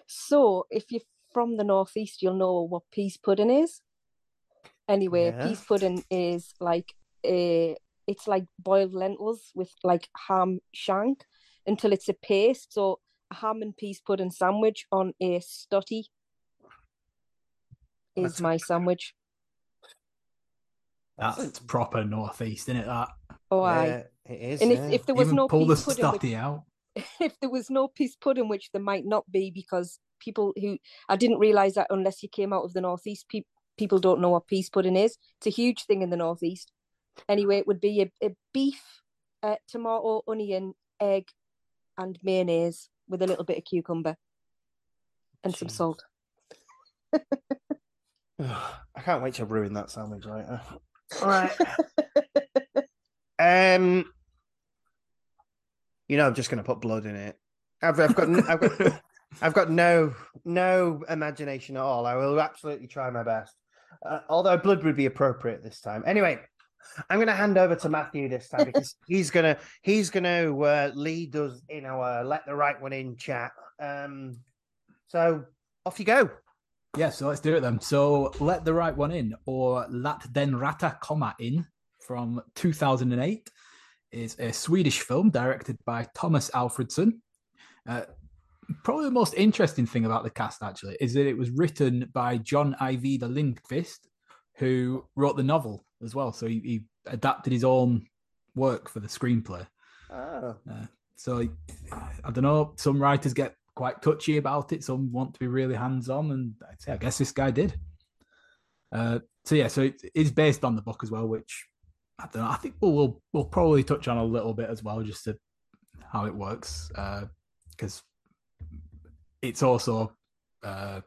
so if you're from the northeast, you'll know what peas pudding is. Anyway, Yeah. peas pudding is like a it's like boiled lentils with like ham shank until it's a paste. So a ham and peas pudding sandwich on a stottie is That's- my sandwich. that's proper northeast, isn't it? That Oh, aye. Yeah, it is. And if, yeah. if there was even no pull the peas pudding, which- out. [LAUGHS] if there was no peas pudding, which there might not be, because people who I didn't realize that unless you came out of the northeast, pe- people don't know what peas pudding is. It's a huge thing in the northeast. Anyway, it would be a, a beef, uh, tomato, onion, egg, and mayonnaise with a little bit of cucumber and some salt. [LAUGHS] I can't wait to ruin that sandwich later. All right. [LAUGHS] Um, you know, I'm just going to put blood in it. I've, I've got, I've got, [LAUGHS] I've got no, no imagination at all. I will absolutely try my best. Uh, although blood would be appropriate this time. Anyway, I'm going to hand over to Matthew this time because [LAUGHS] he's gonna, he's gonna uh, lead us in our let the right one in chat. Um, so off you go. Yeah, so let's do it then. So let the right one in, or Låt den rätte komma in from 2008 is a Swedish film directed by Tomas Alfredson. Uh, probably the most interesting thing about the cast actually is that it was written by John Ajvide Lindqvist, who wrote the novel as well. So he, he adapted his own work for the screenplay. Oh, So I don't know. Some writers get quite touchy about it. Some want to be really hands-on, and I'd say I guess this guy did. Uh, so yeah, so it is based on the book as well, which I don't know. I think we'll we'll, we'll probably touch on a little bit as well, just to how it works, because it's also uh,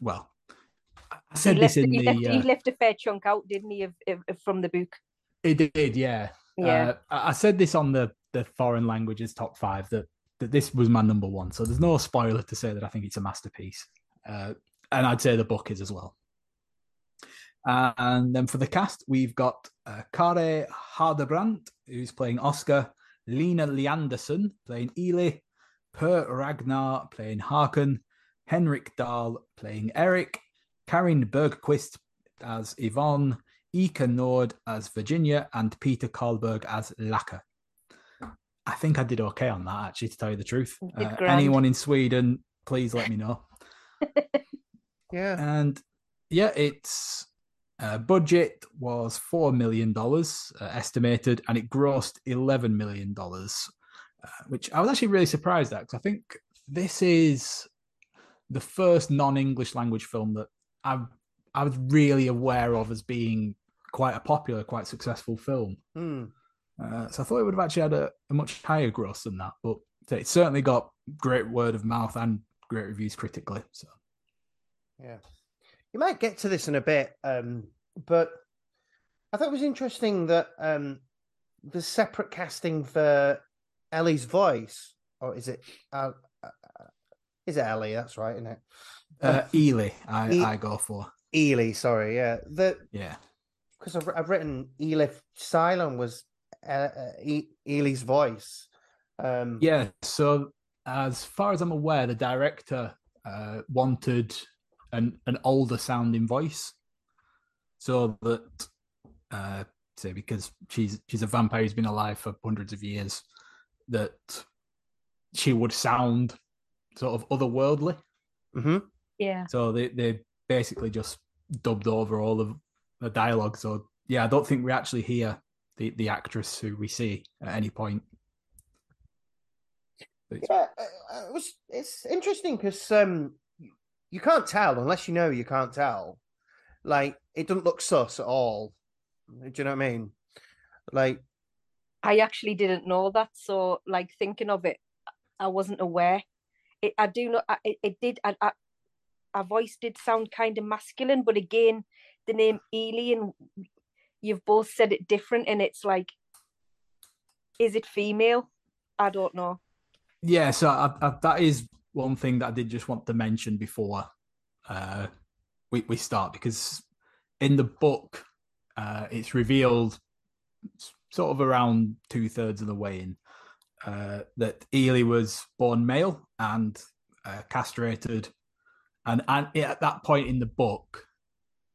well. I He said left, this in he, the. left, he uh, left a fair chunk out, didn't he, of, of, from the book? It did, yeah. Yeah. Uh, I I said this on the the foreign languages top five that that this was my number one. So there's no spoiler to say that I think it's a masterpiece, uh, and I'd say the book is as well. And then for the cast, we've got uh, Kåre Hedebrant, who's playing Oscar, Lina Leandersson playing Eli, Per Ragnar playing Håkan, Henrik Dahl playing Eric, Karin Bergquist as Yvonne, Ika Nord as Virginia, and Peter Carlberg as Lacke. I think I did okay on that, actually, to tell you the truth. You Uh, anyone in Sweden, please let me know. [LAUGHS] yeah. And yeah, its uh, budget was $4 million uh, estimated, and it grossed $11 million, uh, which I was actually really surprised at because I think this is the first non English language film that I, I was really aware of as being quite a popular, quite successful film. Uh, so I thought it would have actually had a, a much higher gross than that, but it certainly got great word of mouth and great reviews critically. So Yeah. You might get to this in a bit, um, but I thought it was interesting that um, the separate casting for Ellie's voice, or is it? Uh, uh, is it Ellie? That's right, isn't it? uh, Eli, I, E- I go for. Eli, sorry, yeah. The Yeah. because I've, I've written Elif Ceylan was uh, uh, e- Eli's voice. Um, Yeah. So as far as I'm aware, the director uh, wanted an an older sounding voice, so that uh, say because she's she's a vampire who's been alive for hundreds of years, that she would sound sort of otherworldly. hmm Yeah. So they they basically just dubbed over all of the dialogue. So yeah, I don't think we actually hear the the actress who we see at any point. Yeah, it was. It's interesting because um, you can't tell unless you know you can't tell. Like it doesn't look sus at all. Do you know what I mean? Like I actually didn't know that. So, like thinking of it, I wasn't aware. It, I do not. it, it did. I, I, our voice did sound kind of masculine, but again, the name Eli and you've both said it different, and it's like, is it female? I don't know. Yeah, so I, I, that is one thing that I did just want to mention before uh, we we start because in the book, uh, it's revealed sort of around two thirds of the way in uh, that Eli was born male and uh, castrated, and and at that point in the book,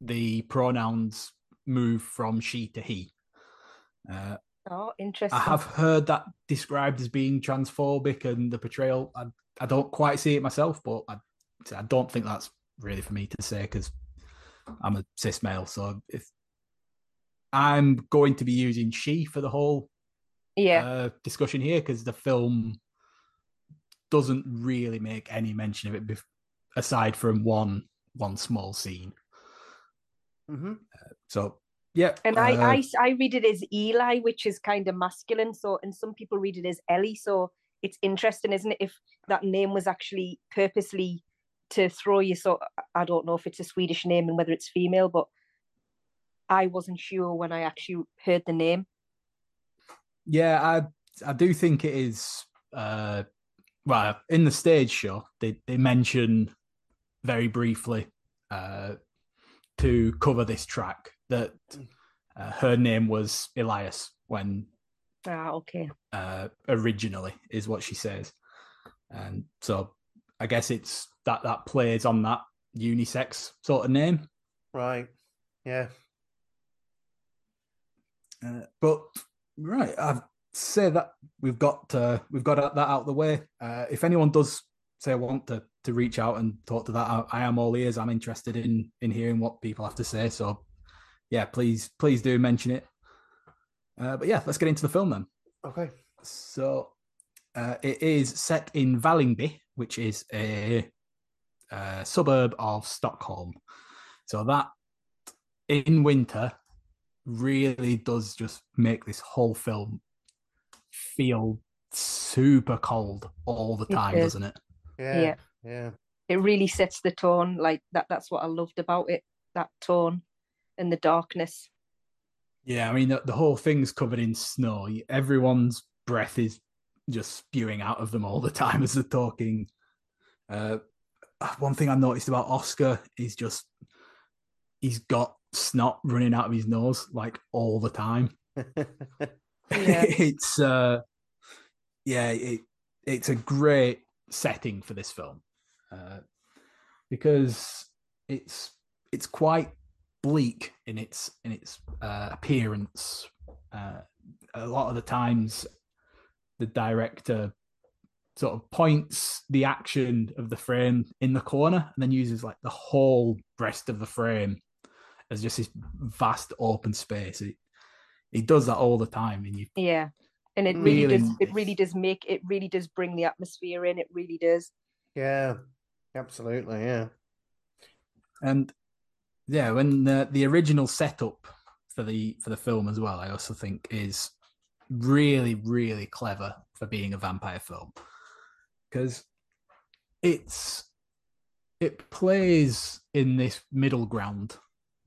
the pronouns move from she to he. Uh, oh, interesting. I have heard that described as being transphobic, and the portrayal. I, I don't quite see it myself, but I, I don't think that's really for me to say because I'm a cis male. So if I'm going to be using she for the whole yeah uh, discussion here because the film doesn't really make any mention of it bef- aside from one one small scene. Mm-hmm. Uh, so yeah, and uh, I, I I read it as Eli, which is kind of masculine. So and some people read it as Ellie. So it's interesting, isn't it? If that name was actually purposely to throw you. So I don't know if it's a Swedish name and whether it's female, but I wasn't sure when I actually heard the name. Yeah, I I do think it is. Uh, well, in the stage show, they they mention very briefly uh, to cover this track that uh, her name was Elias when ah okay uh, originally is what she says, and so I guess it's that that plays on that unisex sort of name, right? Yeah, uh, but right, I'd say that we've got uh, we've got that out of the way. Uh, if anyone does say want to to reach out and talk to that, I, I, am all ears. I'm interested in in hearing what people have to say. So yeah, please please do mention it. Uh, but yeah, let's get into the film then. Okay. So uh, it is set in Vällingby, which is a, a suburb of Stockholm. So that in winter really does just make this whole film feel super cold all the time, it doesn't it? Yeah, yeah. Yeah. It really sets the tone. Like that that's what I loved about it. That tone and the darkness. Yeah, I mean the, the whole thing's covered in snow. Everyone's breath is just spewing out of them all the time as they're talking. Uh, one thing I noticed about Oscar is just he's got snot running out of his nose like all the time. [LAUGHS] [LAUGHS] it's uh yeah, it it's a great setting for this film. Uh, because it's it's quite bleak in its in its uh, appearance. Uh, a lot of the times, the director sort of points the action of the frame in the corner and then uses like the whole rest of the frame as just this vast open space. It, he does that all the time, and you yeah, and it really, really does. It really does make it really does bring the atmosphere in. It really does. Yeah, absolutely. Yeah, and yeah, when the the original setup for the for the film as well, I also think is really really clever for being a vampire film because it's it plays in this middle ground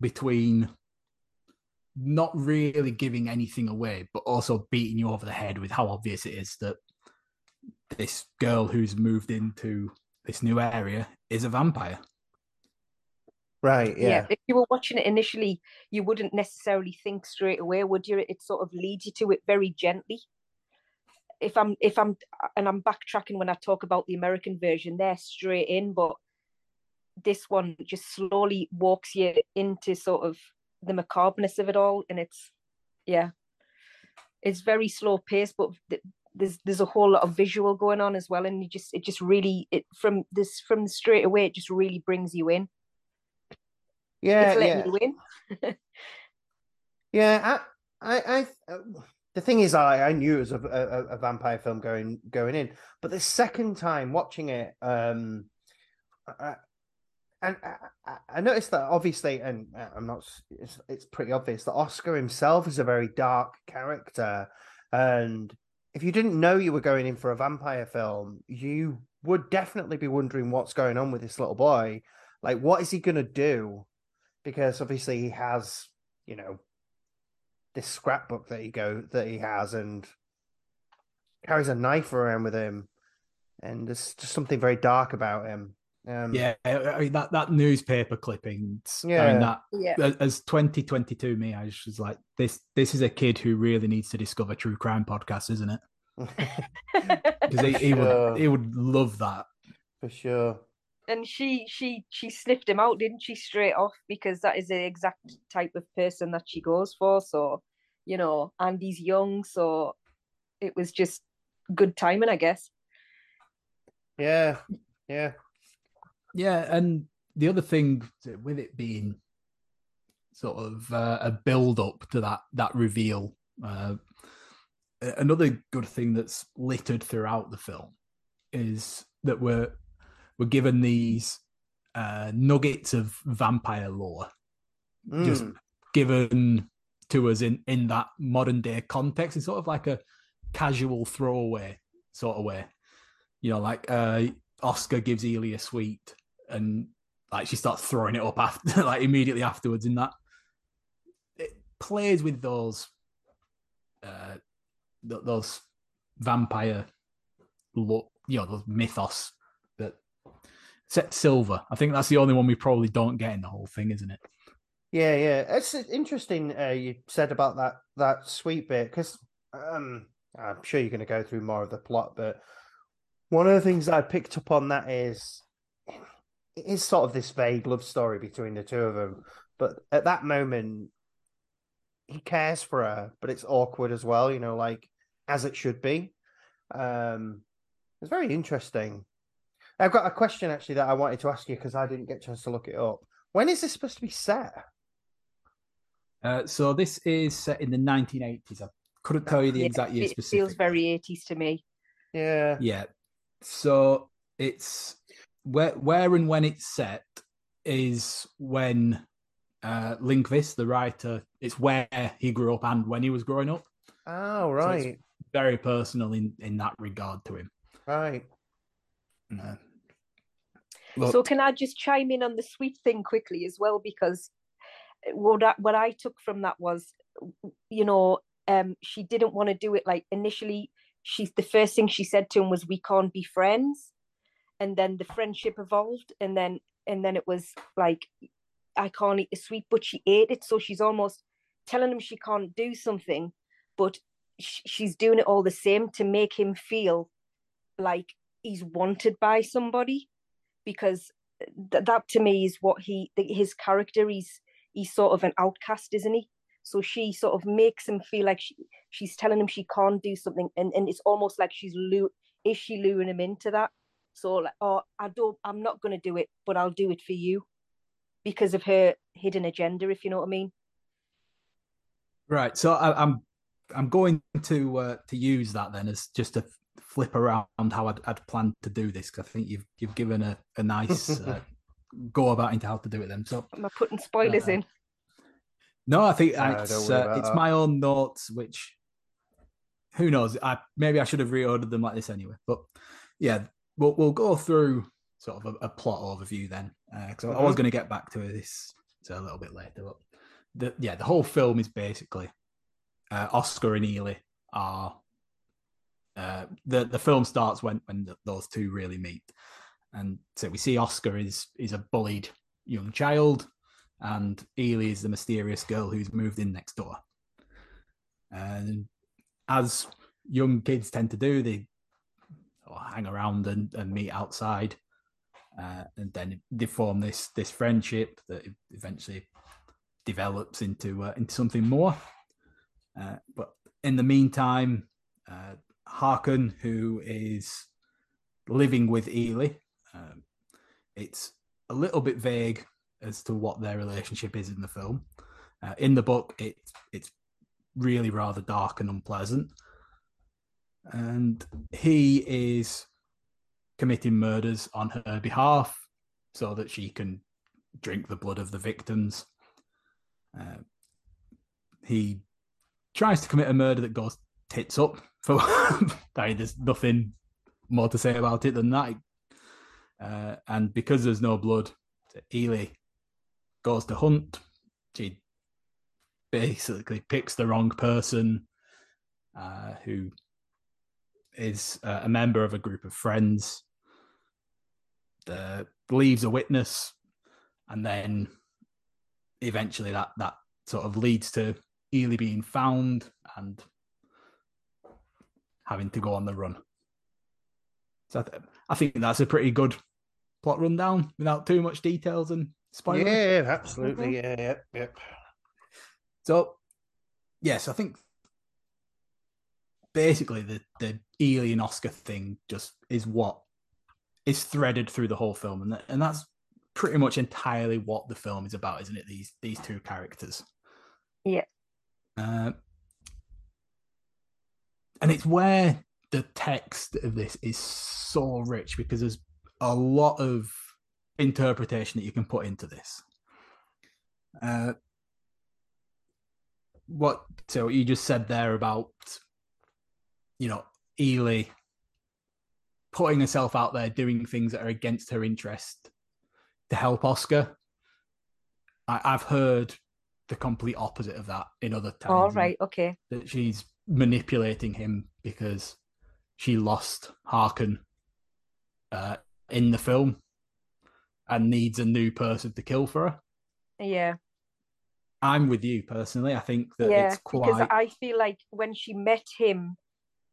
between not really giving anything away, but also beating you over the head with how obvious it is that this girl who's moved into this new area is a vampire. Right. Yeah. yeah. If you were watching it initially, you wouldn't necessarily think straight away, would you? It sort of leads you to it very gently. If I'm, if I'm, and I'm backtracking when I talk about the American version, they're straight in, but this one just slowly walks you into sort of the macabreness of it all, and it's yeah, it's very slow paced, but there's there's a whole lot of visual going on as well, and you just it just really it from this from straight away it just really brings you in. Yeah, it's yeah. you in. Yeah, I, I, I the thing is, I, I knew it was a, a, a vampire film going going in, but the second time watching it, um, I, and I, I noticed that obviously, and uh, I'm not, it's, it's pretty obvious that Oscar himself is a very dark character, and if you didn't know you were going in for a vampire film, you would definitely be wondering what's going on with this little boy. Like, what is he going to do? Because obviously he has, you know, this scrapbook that he go that he has and carries a knife around with him, and there's just something very dark about him. Um, yeah, I mean, that that newspaper clipping. I Yeah. mean that Yeah. as- as 2022 me, I was just like, this this is a kid who really needs to discover true crime podcasts, isn't it? [LAUGHS] Because he, he Sure. would he would love that. for sure. And she she she sniffed him out, didn't she, straight off? Because that is the exact type of person that she goes for. So, you know, Andy's young, so it was just good timing, I guess. Yeah, yeah, Yeah, and the other thing with it being sort of uh, a build up to that that reveal, uh, another good thing that's littered throughout the film is that we're we're given these uh, nuggets of vampire lore, just Mm, given to us in in that modern day context. It's sort of like a casual throwaway sort of way. You know, like uh Oscar gives Eli a sweet and like she starts throwing it up after [LAUGHS] like immediately afterwards in that it plays with those uh th- those vampire look you know those mythos set silver i think that's the only one we probably don't get in the whole thing isn't it yeah, yeah. It's interesting. Uh, you said about that that sweet bit because um, I'm sure you're going to go through more of the plot, but one of the things I picked up on that is it is sort of this vague love story between the two of them. But at that moment, he cares for her, but it's awkward as well. You know, like as it should be. Um, it's very interesting. I've got a question actually that I wanted to ask you because I didn't get a chance to look it up. When is this supposed to be set? uh, so this is set in the 1980s i couldn't tell you the Yeah, exact year it feels very 80s to me. Yeah. Yeah. So it's where where and when it's set is when uh Lindqvist, the writer, it's where he grew up and when he was growing up. Oh, So it's- right. Very personal in in that regard to him. Right. Look, So can I just chime in on the sweet thing quickly as well? Because what I, what I took from that was, you know, um, she didn't want to do it. Like initially, she the first thing she said to him was, "We can't be friends," and then the friendship evolved, and then and then it was like, "I can't eat the sweet," but she ate it. So she's almost telling him she can't do something, but sh- she's doing it all the same to make him feel like he's wanted by somebody because th- that to me is what he his character he's he's sort of an outcast isn't he so she sort of makes him feel like she, she's telling him she can't do something and, and it's almost like she's lu- is she luring him into that so like oh i don't i'm not going to do it but i'll do it for you because of her hidden agenda if you know what i mean right. So I, I'm I'm going to uh, to use that then as just to flip around how I'd, I'd planned to do this because I think you've you've given a, a nice [LAUGHS] uh, go about into how to do it then. So am i putting spoilers Uh, in No, I think No, it's uh, it's that. my own notes, which who knows? I maybe I should have reordered them like this anyway. But yeah, we'll we'll go through sort of a, a plot overview then, because I was Mhm. going to get back to this so a little bit later. But the yeah, the whole film is basically uh, Oscar and Eli are. Uh, the the film starts when when th those two really meet, and so we see Oscar is is a bullied young child, and Eli is the mysterious girl who's moved in next door. And as young kids tend to do, they hang around and, and meet outside, uh, and then they form this this friendship that eventually develops into uh, into something more. Uh, but in the meantime, uh, Håkan, who is living with Eli, um, it's a little bit vague as to what their relationship is in the film. Uh, in the book, it it's really rather dark and unpleasant, and he is committing murders on her behalf so that she can drink the blood of the victims. Uh, he tries to commit a murder that goes tits up. For [LAUGHS] there's nothing more to say about it than that. Uh, and because there's no blood, Eli goes to hunt. She basically picks the wrong person uh, who is uh, a member of a group of friends. The, leaves a witness, and then eventually that that sort of leads to Eli being found and having to go on the run. So I, th- I think that's a pretty good plot rundown without too much details and spoilers. Yeah, absolutely. Yeah, yep, yep. So, yes, I think basically the the Eli and Oscar thing just is what is threaded through the whole film, and that, and that's pretty much entirely what the film is about, isn't it? These these two characters. Yeah. Uh, and it's where the text of this is so rich because there's a lot of interpretation that you can put into this. Uh, what so you just said there about you know Eli putting herself out there, doing things that are against her interest to help Oscar. I, have heard the complete opposite of that in other times. All right, okay. That she's manipulating him because she lost Håkan uh, in the film and needs a new person to kill for her. Yeah. I'm with you personally. I think that yeah, it's quite because I feel like when she met him,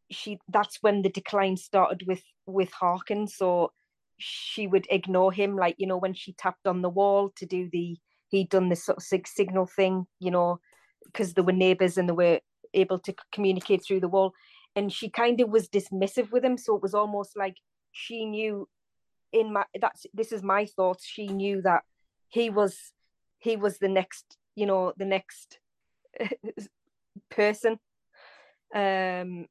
she that's when the decline started with with Håkan. So she would ignore him, like you know when she tapped on the wall to do the he'd done this sort of sig- signal thing, you know, because they were neighbors and they were able to communicate through the wall and she kind of was dismissive with him so it was almost like she knew in my that's this is my thoughts she knew that he was he was the next you know the next [LAUGHS] person. Um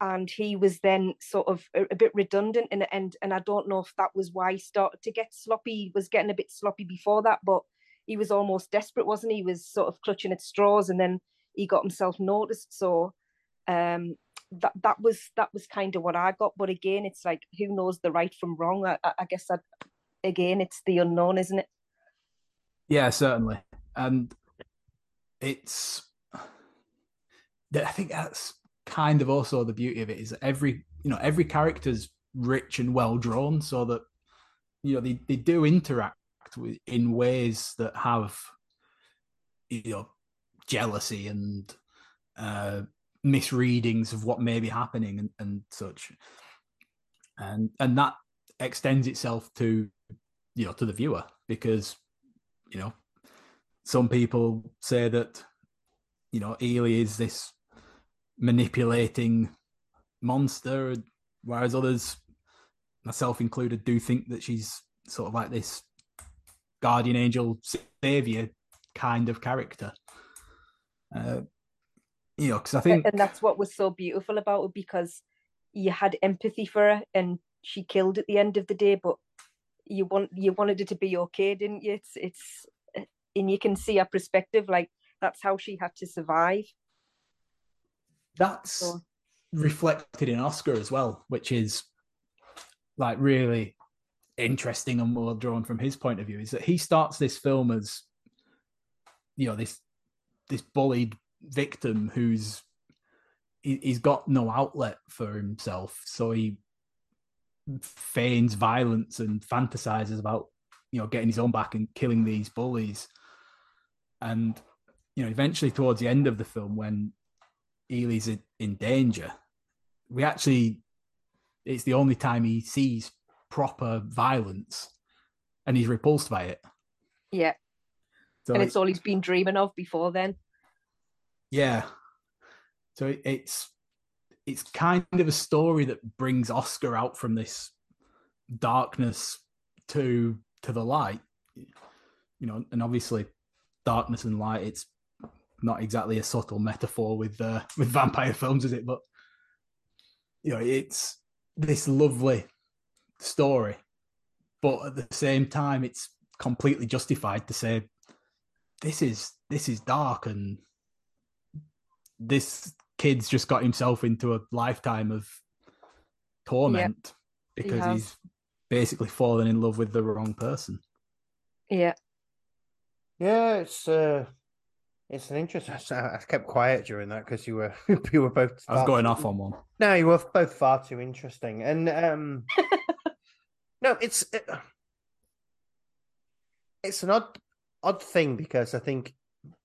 and he was then sort of a, a, bit redundant and and and I don't know if that was why he started to get sloppy he was getting a bit sloppy before that but he was almost desperate wasn't he, he was sort of clutching at straws and then he got himself noticed. So um, that that was that was kind of what I got. But again, it's like who knows the right from wrong? I, I guess that again, it's the unknown, isn't it? Yeah, certainly, and it's. I think that's kind of also the beauty of it is every you know every character's rich and well drawn, so that you know they, they do interact with in ways that have you know jealousy and uh, misreadings of what may be happening and, and such. And and that extends itself to you know to the viewer because you know some people say that you know Eli is this manipulating monster whereas others myself included do think that she's sort of like this guardian angel savior kind of character uh, you know, because I think, and that's what was so beautiful about it because you had empathy for her, and she killed at the end of the day, but you want you wanted it to be okay, didn't you? It's it's, and you can see her perspective, like that's how she had to survive. That's so. reflected in Oscar as well, which is like really interesting and well drawn from his point of view. Is that he starts this film as you know this this bullied victim who's he, he's got no outlet for himself, so he feigns violence and fantasizes about you know getting his own back and killing these bullies. And you know, eventually towards the end of the film, when Eli's in, in danger, we actually it's the only time he sees proper violence and he's repulsed by it. Yeah. So and it's all he's been dreaming of before then. Yeah. So it, it's it's kind of a story that brings Oscar out from this darkness to to the light. you know, and obviously darkness and light. It's not exactly a subtle metaphor with uh, [LAUGHS] with vampire films, is it? But you know, it's this lovely story, but at the same time, it's completely justified to say this is this is dark and this kid's just got himself into a lifetime of torment because has. he's basically fallen in love with the wrong person. Yeah. Yeah, it's uh, it's an interesting. I kept quiet during that because you were [LAUGHS] you were both. I was far going too- off on one. No, you were both far too interesting, and um, [LAUGHS] no, it's it, it's an odd odd thing because I think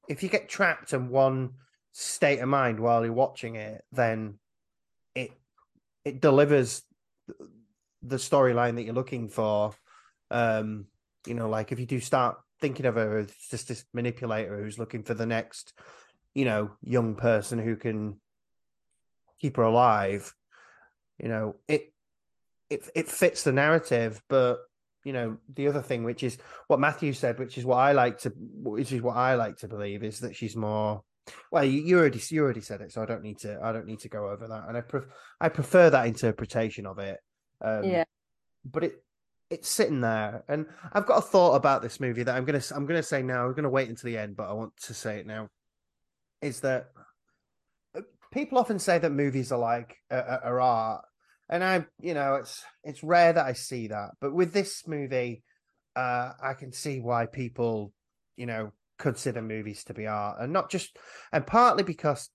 if you get trapped in one state of mind while you're watching it, then it it delivers the storyline that you're looking for. Um, you know, like if you do start thinking of her as just this manipulator who's looking for the next, you know, young person who can keep her alive, you know, it it it fits the narrative, but you know, the other thing, which is what Matthew said, which is what I like to, which is what I like to believe, is that she's more. Well, you, you already you already said it, so I don't need to I don't need to go over that, and I pref- I prefer that interpretation of it. Um, Yeah. but it it's sitting there, and I've got a thought about this movie that I'm gonna I'm gonna say now. I'm gonna wait until the end, but I want to say it now. Is that uh, people often say that movies are like uh, uh, are art, and I, you know, it's it's rare that I see that. But with this movie, uh, I can see why people, you know, consider movies to be art, and not just, and partly because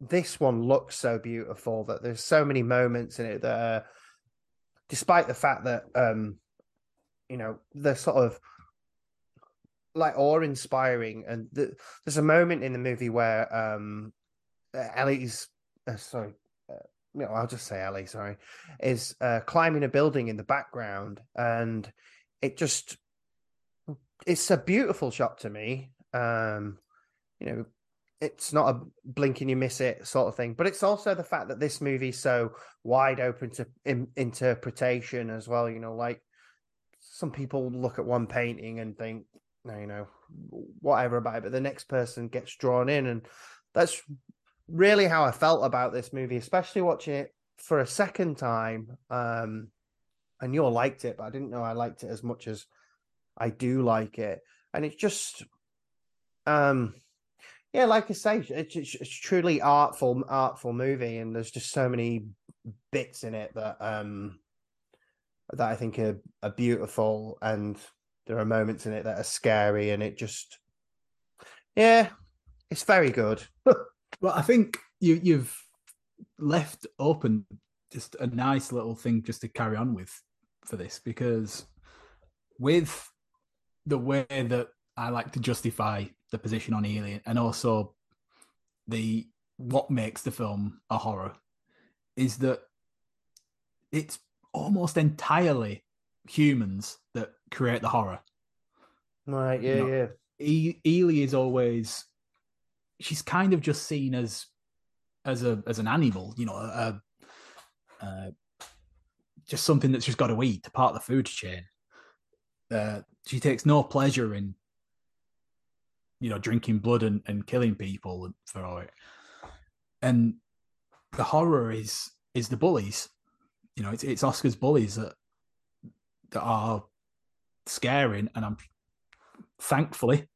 this one looks so beautiful that there's so many moments in it that, despite the fact that, um, you know, they're sort of like awe-inspiring, and the, there's a moment in the movie where um, Ellie's, uh, sorry, no, I'll just say Ellie, sorry, is uh, climbing a building in the background, and it just it's a beautiful shot to me. Um, you know, it's not a blink and you miss it sort of thing, but it's also the fact that this movie's so wide open to in, interpretation as well. You know, like some people look at one painting and think, no, you know, whatever about it, but the next person gets drawn in, and that's really how I felt about this movie, especially watching it for a second time. Um, and you all liked it, but I didn't know I liked it as much as I do like it. And it's just, um, yeah, like I say, it's, it's, it's truly artful, artful movie, and there's just so many bits in it that um that I think are, are beautiful, and there are moments in it that are scary, and it just, yeah, it's very good. [LAUGHS] Well, I think you you've left open just a nice little thing just to carry on with for this because with the way that I like to justify the position on Alien and also the what makes the film a horror is that it's almost entirely humans that create the horror. Right, yeah, No. yeah. E- Eli is always she's kind of just seen as as a as an animal, you know, a, uh, just something that's just got to eat, part of the food chain. Uh, she takes no pleasure in, you know, drinking blood and, and killing people for it. And the horror is is the bullies. You know, it's it's Oscar's bullies that that are scaring, and I'm thankfully,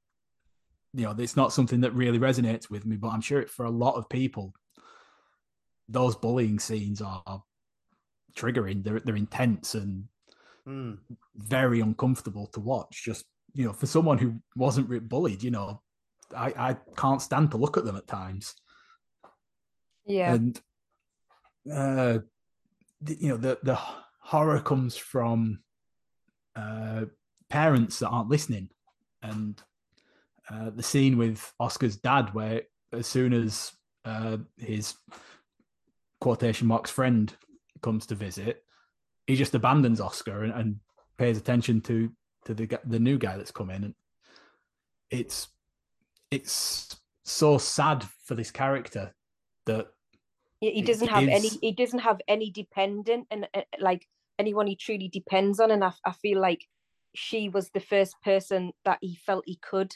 you know, it's not something that really resonates with me, but I'm sure for a lot of people, those bullying scenes are triggering. They're they're intense and Mm. very uncomfortable to watch. Just you know, for someone who wasn't re- bullied, you know, I I can't stand to look at them at times. Yeah. And uh, you know, the the horror comes from uh, parents that aren't listening, and uh, the scene with Oscar's dad, where as soon as uh, his quotation marks friend comes to visit, he just abandons Oscar and, and pays attention to to the the new guy that's come in, and it's it's so sad for this character that he doesn't have any he doesn't have any dependent and uh, like anyone he truly depends on. And I, I feel like she was the first person that he felt he could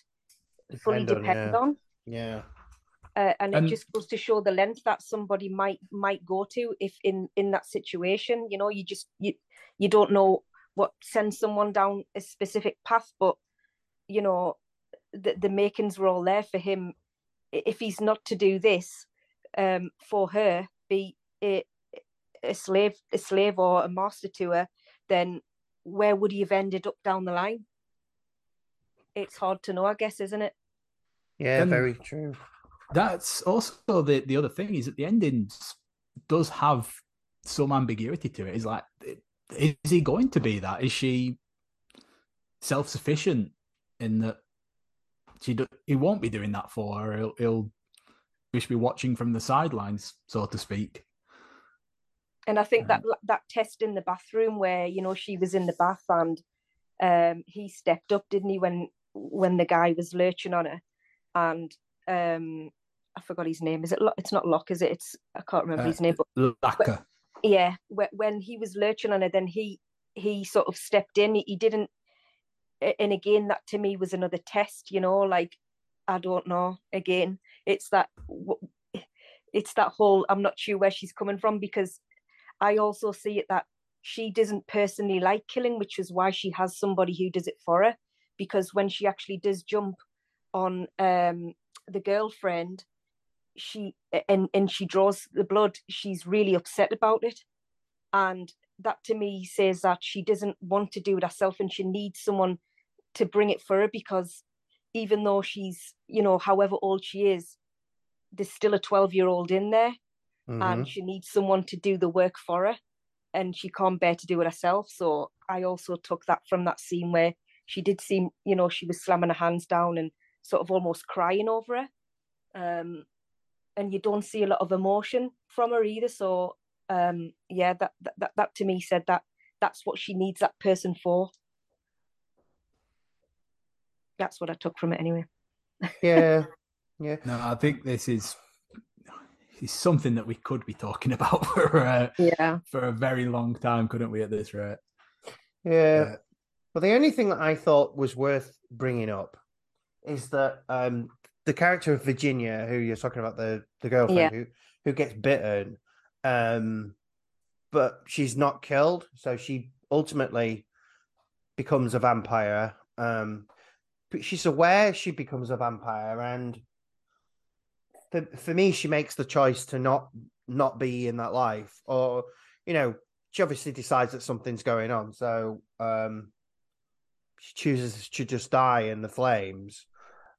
fully Depend on, yeah. on. Yeah. uh, and, And- it just goes to show the length that somebody might might go to if in in that situation you know you just you you don't know what sends someone down a specific path but you know the, the makings were all there for him if he's not to do this um for her be a, a slave a slave or a master to her then where would he have ended up down the line it's hard to know i guess isn't it Yeah, And- very true. That's also the the other thing is that the endings does have some ambiguity to it. Is like, is he going to be that? Is she self sufficient in that she do, he won't be doing that for her? He'll, he'll just be watching from the sidelines, so to speak. and I think that that test in the bathroom where you know she was in the bath and um, he stepped up, didn't he, when when the guy was lurching on her, and um, I forgot his name. Is it? It's not Locke, is it? It's I can't remember Uh, his name, but Lacke. yeah, wh- when he was lurching on her, then he he sort of stepped in. He, he didn't, and again, that to me was another test. You know, like I don't know. Again, it's that it's that whole I'm not sure where she's coming from because I also see it that she doesn't personally like killing, which is why she has somebody who does it for her. Because when she actually does jump on um, the girlfriend, she and and she draws the blood, she's really upset about it, and that to me says that she doesn't want to do it herself, and she needs someone to bring it for her because even though she's you know however old she is, there's still a twelve year old in there. Mhm. and she needs someone to do the work for her and she can't bear to do it herself. So i also took that from that scene where she did seem you know she was slamming her hands down and sort of almost crying over her um and you don't see a lot of emotion from her either so um yeah that that, that, that to me said that that's what she needs that person for that's what i took from it anyway [LAUGHS] Yeah. Yeah. No, I think this is is something that we could be talking about [LAUGHS] for uh, yeah for a very long time, couldn't we? At this rate. Yeah. Uh, Well, the only thing that I thought was worth bringing up is that um, the character of Virginia, who you're talking about, the the girlfriend Yeah. who who gets bitten, um, but she's not killed, so she ultimately becomes a vampire. Um, but she's aware she becomes a vampire, and for for me, she makes the choice to not not be in that life, or you know, she obviously decides that something's going on, so um she chooses to just die in the flames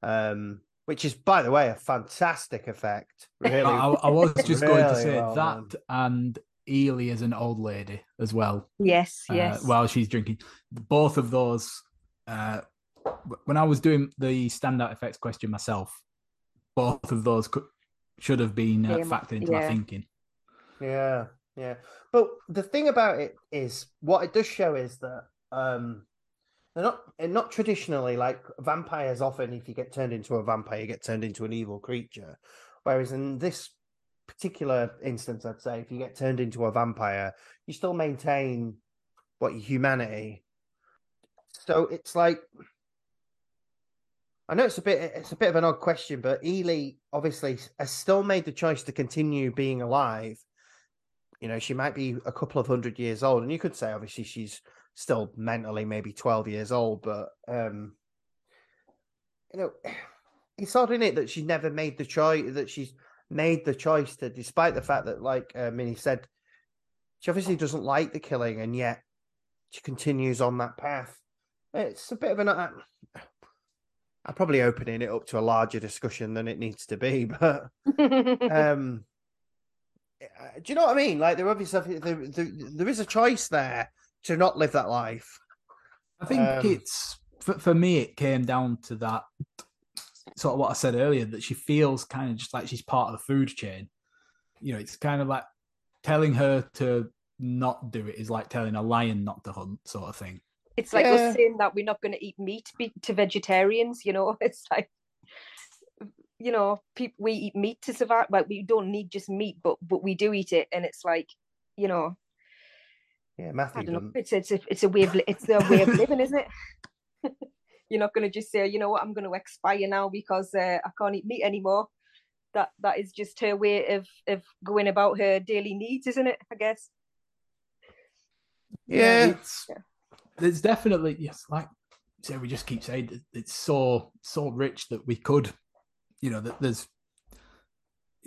um which is by the way a fantastic effect really I, I was [LAUGHS] just going to say well that done. and Eli as an old lady as well. yes uh, yes while she's drinking. Both of those, uh, when I was doing the standout effects question myself, both of those could, should have been uh, factored into my thinking. yeah yeah but the thing about it is what it does show is that um they're not and not traditionally like vampires often if you get turned into a vampire you get turned into an evil creature whereas in this particular instance i'd say if you get turned into a vampire you still maintain what humanity so it's like I know it's a bit it's a bit of an odd question, but Eli obviously has still made the choice to continue being alive. You know, she might be a couple of hundred years old, and you could say obviously she's still mentally maybe twelve years old, but um, you know, it's odd in it that she's never made the choice that she's made the choice to, despite the fact that, like uh, Mini said, she obviously doesn't like the killing, and yet she continues on that path. It's a bit of an. Uh, I'm probably opening it up to a larger discussion than it needs to be, [LAUGHS] but um, [LAUGHS] uh, do you know what I mean? Like there obviously there, there, there is a choice there to not live that life. I think Um, it's for, for me. It came down to that sort of what I said earlier that she feels kind of just like she's part of the food chain. You know, it's kind of like telling her to not do it is like telling a lion not to hunt, sort of thing. it's like Yeah. us saying that we're not going to eat meat be- to vegetarians you know [LAUGHS] it's like you know people we eat meat to survive like we don't need just meat but but we do eat it and it's like you know Yeah, Matthew. I don't know. It's it's a, it's a way of it's a way of living, isn't it? [LAUGHS] You're not going to just say, you know what, I'm going to expire now because uh, I can't eat meat anymore. That that is just her way of of going about her daily needs, isn't it? I guess. Yeah. it's there's definitely yes, like say we just keep saying it- it's so so rich that we could, you know, that there's.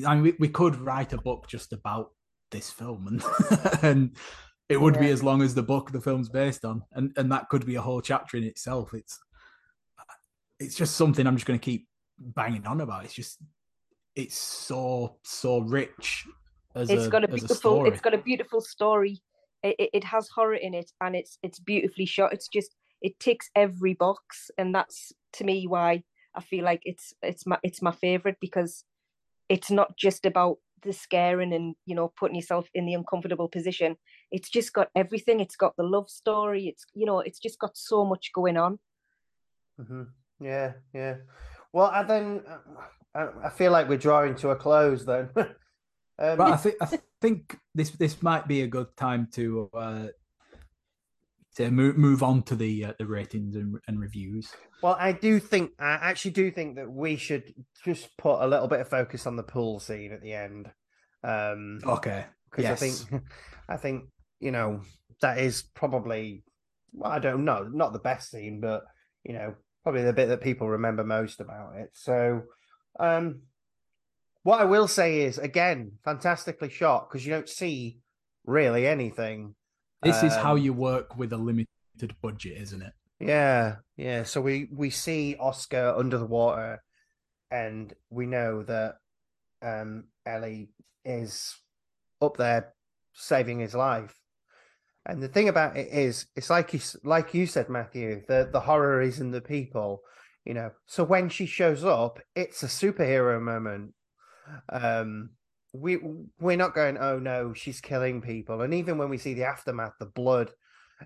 I mean, we, we could write a book just about this film, and [LAUGHS] and it would be as long as the book the film's based on, and and that could be a whole chapter in itself. It's it's just something I'm just going to keep banging on about. It's just it's so so rich as It's a, got a a beautiful. story. It's got a beautiful story. It, it, it has horror in it, and it's it's beautifully shot. It's just it ticks every box, and that's to me why I feel like it's it's my it's my favorite because it's not just about the scaring and you know putting yourself in the uncomfortable position. It's just got everything. It's got the love story. It's you know it's just got so much going on. hmm Yeah, yeah. Well, I then I, I feel like we're drawing to a close then. [LAUGHS] um, But I think I think this this might be a good time to uh, to move move on to the uh, the ratings and, and reviews. Well, I do think I actually do think that we should just put a little bit of focus on the pool scene at the end. Um Okay. because I think [LAUGHS] I think, you know, that is probably well, I don't know, not the best scene, but you know, probably the bit that people remember most about it. So um what I will say is again, fantastically shot because you don't see really anything. This is how Um, you work with a limited budget, isn't it? Yeah, yeah. So we we see Oscar under the water, and we know that um Eli is up there saving his life. And the thing about it is, it's like you like you said, Matthew. The the horror is in the people, you know. So when she shows up, it's a superhero moment. Um, we we're not going, oh no, she's killing people. And even when we see the aftermath, the blood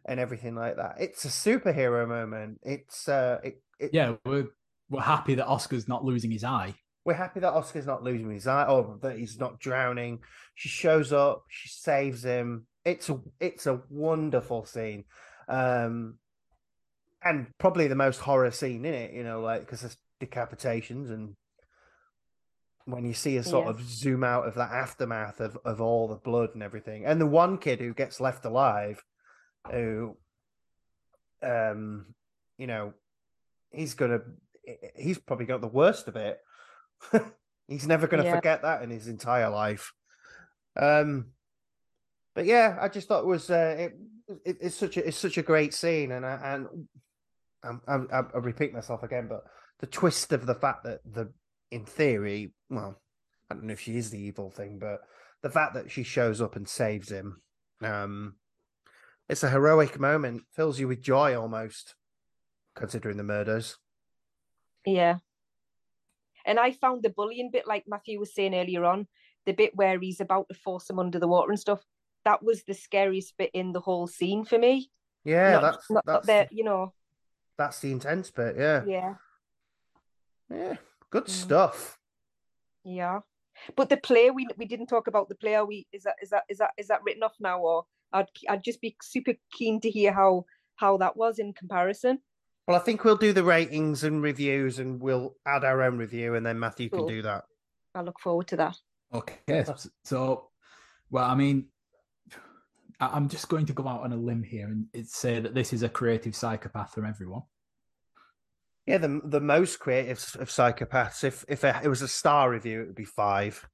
and everything like that, it's a superhero moment. It's uh, it, it, Yeah, we're we're happy that Oscar's not losing his eye. we're happy that Oscar's not losing his eye or that he's not drowning. She shows up, she saves him. It's a it's a wonderful scene. Um and probably the most horror scene in it, you know, like because there's decapitations and when you see a sort Yeah. of zoom out of that aftermath of, of all the blood and everything. And the one kid who gets left alive, who um you know, he's gonna he's probably got the worst of it. [LAUGHS] he's never gonna Yeah. forget that in his entire life. Um but yeah, I just thought it was uh, it, it it's such a it's such a great scene, and I, and I'm, I'm, I repeat myself again, but the twist of the fact that the in theory, well, I don't know if she is the evil thing, but the fact that she shows up and saves him, um, it's a heroic moment, fills you with joy almost, considering the murders. Yeah. And I found the bullying bit, like Matthew was saying earlier on, the bit where he's about to force him under the water and stuff. That was the scariest bit in the whole scene for me. Yeah, not, that's not that's that you know. that's the intense bit. Yeah, Yeah, yeah, good Mm. stuff. yeah. But the play we we didn't talk about the play. Are we is that is that is that is that written off now, or I'd I'd just be super keen to hear how how that was in comparison. Well, I think we'll do the ratings and reviews, and we'll add our own review, and then Matthew can do that. I look forward to that. Okay. So, well, I mean, I- I'm just going to go out on a limb here and say that this is a creative psychopath from everyone. Yeah, the the most creative of psychopaths. If if it was a star review, it would be five.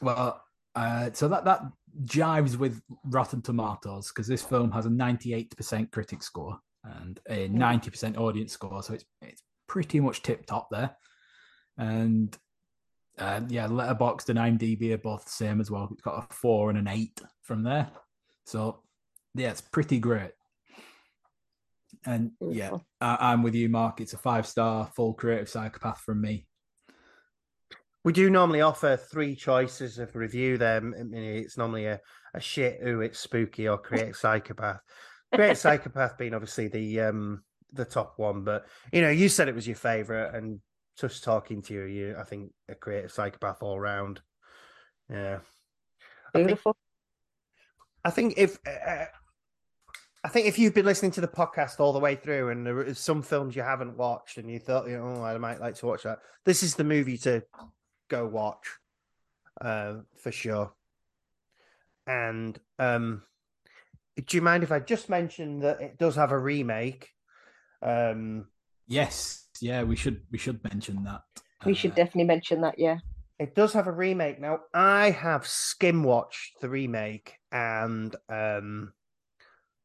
Well, uh, so that that jives with Rotten Tomatoes because this film has a 98% critic score and a 90% audience score, so it's it's pretty much tip top there. And uh, yeah, Letterboxd and IMDb are both the same as well. It's got a four and an eight from there, so yeah, it's pretty great. And yeah, I, I'm with you, Mark. It's a five star full creative psychopath from me. We do normally offer three choices of review. There, I mean, it's normally a, a shit, ooh, it's spooky, or creative [LAUGHS] psychopath. Creative psychopath being obviously the um the top one, but you know, you said it was your favorite, and just talking to you, you I think a creative psychopath all round. Yeah, I think Beautiful. I think if uh, I think if you've been listening to the podcast all the way through and there are some films you haven't watched and you thought, you know, oh, I might like to watch that, this is the movie to go watch uh, for sure. And um, do you mind if I just mention that it does have a remake? Um, Yes, yeah, we should we should mention that. We should Uh, definitely mention that. Yeah. It does have a remake. Now, I have skim watched the remake and um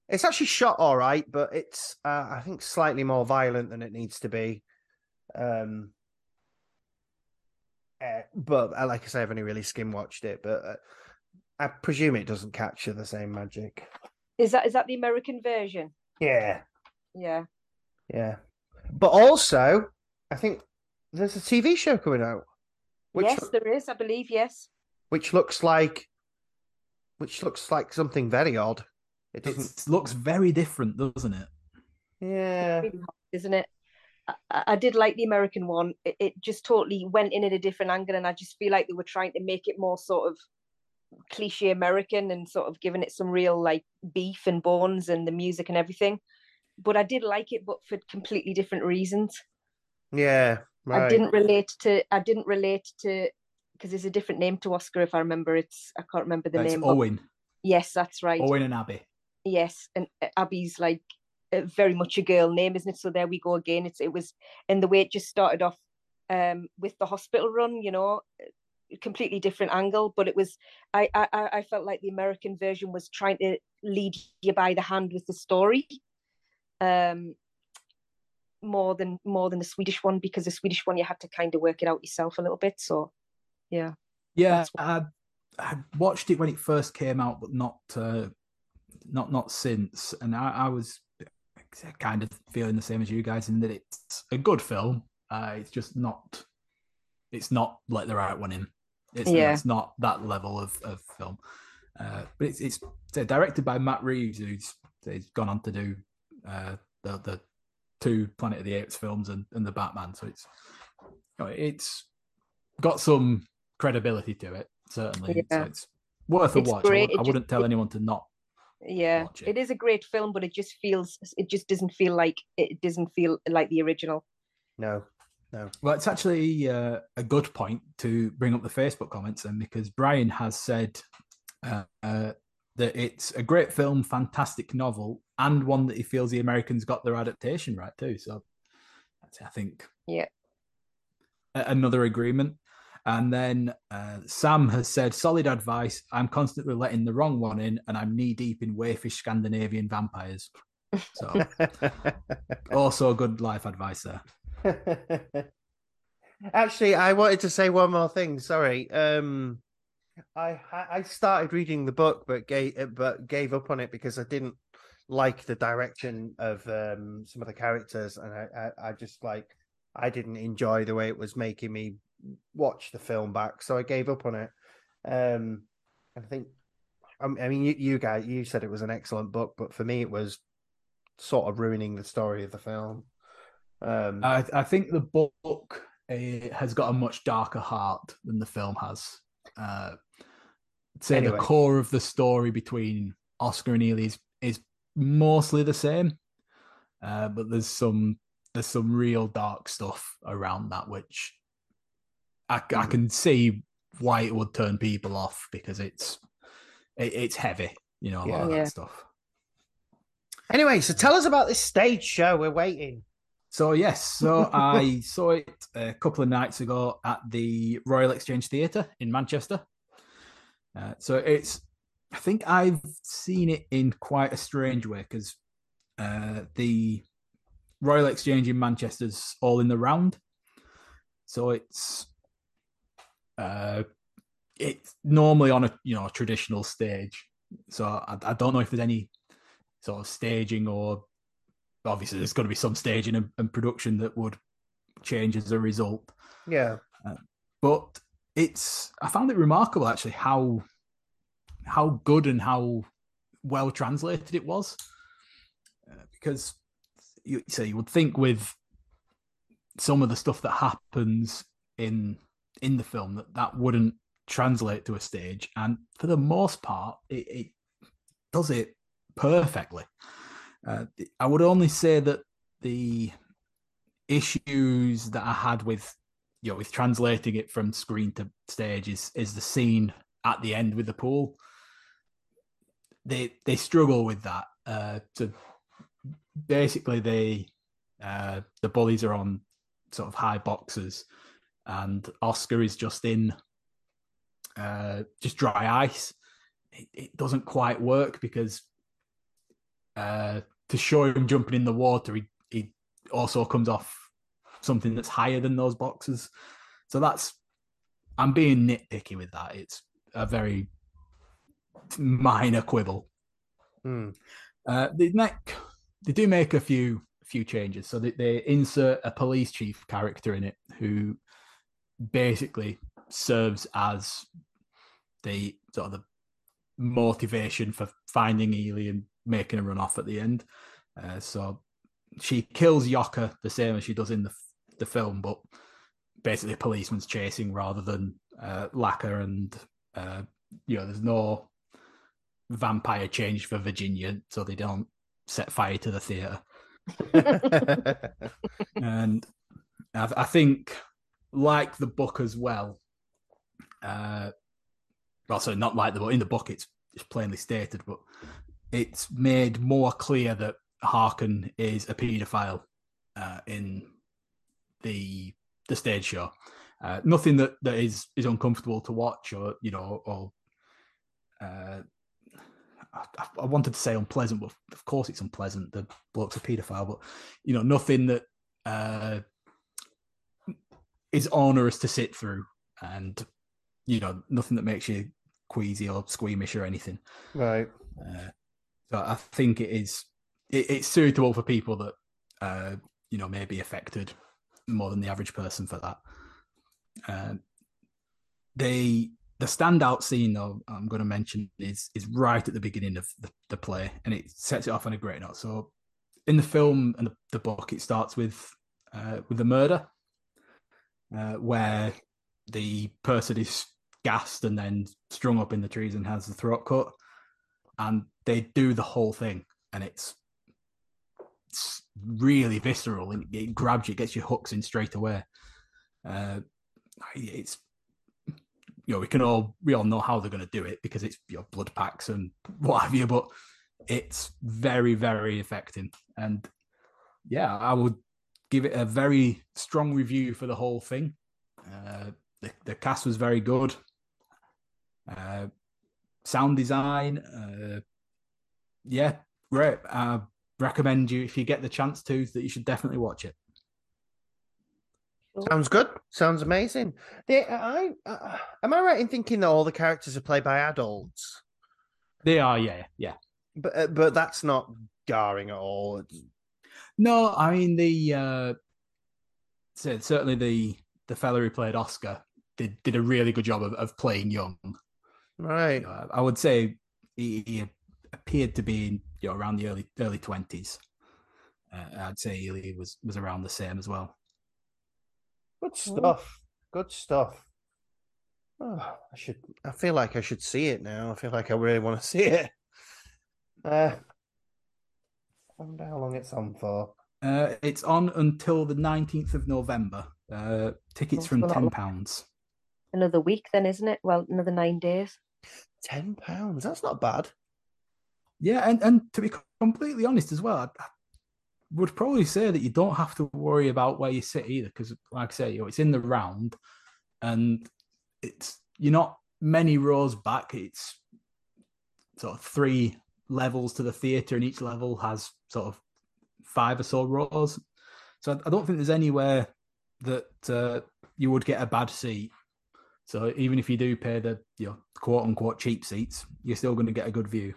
it's actually shot all right, but it's uh, I think slightly more violent than it needs to be. Um uh, but uh, like I say, I've only really skim watched it, but uh, I presume it doesn't capture the same magic. Is that is that the American version? Yeah, Yeah. yeah. But also, I think there's a TV show coming out, which yes, there is. I believe. Yes. which looks like which looks like something very odd. It doesn't. It looks very different, doesn't it? Yeah, Really hard, isn't it? I, I I did like the American one. It, it just totally went in at a different angle, and I just feel like they were trying to make it more sort of cliche American and sort of giving it some real like beef and bones and the music and everything. But I did like it, but for completely different reasons. yeah, right. I didn't relate to. I didn't relate to because there's a different name to Oscar. If I remember, it's I can't remember the It's name. but- Owen, yes, that's right. Owen and Abby. yes and uh, abby's like very much a girl name isn't it so there we go again it's it was and the way it just started off um with the hospital run you know completely different angle but it was I, I I I felt like the american version was trying to lead you by the hand with the story um more than more than the swedish one because the swedish one you had to kind of work it out yourself a little bit so yeah Yeah, I, I watched it when it first came out, but not uh, not not since. And I, I was kind of feeling the same as you guys in that it's a good film. Uh, it's just not. It's not let the right one in. It's, Yeah. it's not that level of, of film. Uh, but it's it's directed by Matt Reeves, who's he's gone on to do uh, the the two Planet of the Apes films and, and the Batman. So it's you know, it's got some credibility to it. Certainly, Yeah. so it's worth a It's watch. I, great. I It wouldn't just- tell anyone to not. yeah watch it. it is a great film but it just feels it just doesn't feel like it doesn't feel like the original No, no. Well, it's actually uh, a good point to bring up the Facebook comments then, because Brian has said uh, uh, that it's a great film, fantastic novel, and one that he feels the Americans got their adaptation right too. So that's, I think, Yeah. a- another agreement. And then uh, Sam has said, solid advice. I'm constantly letting the wrong one in, and I'm knee deep in wayfish Scandinavian vampires. So, [LAUGHS] also good life advice there. [LAUGHS] Actually, I wanted to say one more thing. Sorry. Um, I I started reading the book, but gave but gave up on it because I didn't like the direction of um some of the characters, and I I, I just like I didn't enjoy the way it was making me watch the film back, so I gave up on it. Um, I think. I mean, you, you guys, you said it was an excellent book, but for me, it was sort of ruining the story of the film. Um, I, I think the book uh, has got a much darker heart than the film has. Uh, say Anyway. the core of the story between Oscar and Eli is, is mostly the same, uh, but there's some there's some real dark stuff around that which I, I Mhm. can see why it would turn people off because it's it, it's heavy, you know, a lot of Yeah. that stuff. Anyway, so tell us about this stage show. We're waiting. So yes, so I [LAUGHS] saw it a couple of nights ago at the Royal Exchange Theatre in Manchester. Uh, so it's, I think I've seen it in quite a strange way because uh, the Royal Exchange in Manchester's all in the round. So it's, uh, it's normally on a you know a traditional stage. So I, I don't know if there's any sort of staging or obviously there's going to be some staging and, and production that would change as a result Yeah. but it's i found it remarkable actually how how good and how well translated it was. Uh, because you so you would think with some of the stuff that happens in in the film that that wouldn't translate to a stage. And for the most part it, it does it perfectly. Uh, I would only say that the issues that I had with you know with translating it from screen to stage is is the scene at the end with the pool. They they struggle with that. Uh, basically, they uh, the bullies are on sort of high boxes, and Oscar is just in uh, just dry ice. It, it doesn't quite work because uh, to show him jumping in the water, he, he also comes off something that's higher than those boxes. So that's I'm being nitpicky with that. It's a very minor quibble. Hmm. Uh, they make they do make a few few changes. So they, they insert a police chief character in it who basically serves as the sort of the motivation for finding Eli and making a run off at the end. Uh, so she kills Jocke the same as she does in the the film, but basically a policeman's chasing rather than uh, Lacke and uh, you know there's no vampire change for Virginia, so they don't set fire to the theater. [LAUGHS] and I, I, think, like the book as well, uh, also not like the book in the book, it's, it's plainly stated, but it's made more clear that Håkan is a paedophile uh, in the the stage show. Uh, nothing that, that is is uncomfortable to watch or you know or uh, I, I, wanted to say unpleasant, but of course it's unpleasant. The bloke's a paedophile, but you know nothing that uh, is onerous to sit through, and you know nothing that makes you queasy or squeamish or anything. Right. Uh, so I think it is it, it's suitable for people that uh, you know may be affected more than the average person for that. Uh, they the standout scene though I'm going to mention is is right at the beginning of the, the play, and it sets it off on a great note. So in the film and the, the book, it starts with uh, with the murder, uh, where the person is gassed and then strung up in the trees and has the throat cut, and they do the whole thing, and it's it's really visceral and it grabs you, it gets your hooks in straight away. Uh, it's you know we can all we all know how they're going to do it because it's your know, blood packs and [LAUGHS] what have you, but it's very very affecting and yeah, I would give it a very strong review for the whole thing. Uh, the, the cast was very good. Uh, sound design, uh, yeah, great. Uh, recommend you if you get the chance to that you should definitely watch it. Sounds good. Sounds amazing. They, I, uh, am I right in thinking that all the characters are played by adults? They are, yeah, yeah. But uh, but that's not jarring at all. No, I mean the uh, certainly the the fella who played Oscar did did a really good job of, of playing young. Right. Uh, I would say he, he appeared to be in, you know, around the early early twenties. Uh, I'd say Eli was was around the same as well. Good stuff. Good stuff. Oh, I should. I feel like I should see it now. I feel like I really want to [LAUGHS] see it. Uh, I wonder how long it's on for. Uh, it's on until the nineteenth of November. Uh, tickets from ten pounds. Another week, then, isn't it? Well, another nine days. Ten pounds. That's not bad. Yeah, and, and to be completely honest as well, I, I would probably say that you don't have to worry about where you sit either, because like I say, you know, it's in the round, and it's you're not many rows back. It's sort of three levels to the theatre, and each level has sort of five or so rows. So I, don't think there's anywhere that uh, you would get a bad seat. So even if you do pay the you know quote unquote cheap seats, you're still going to get a good view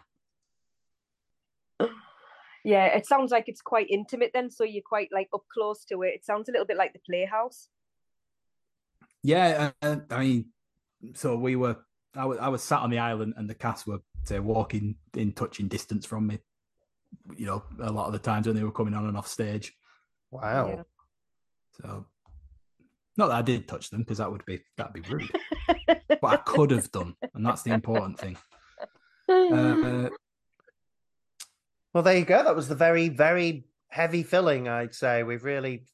yeah, it sounds like it's quite intimate then. So you're quite like up close to it. It sounds a little bit like the Playhouse. Yeah, uh, I mean, so we were. I was, I was sat on the island, and the cast were say walking in touching distance from me. You know, a lot of the times when they were coming on and off stage. Wow. Yeah. So, not that I did touch them because that would be that'd be rude, [LAUGHS] but I could have done, and that's the important thing. [LAUGHS] Uh, Well, there you go. That was the very, very heavy filling, I'd say. We've really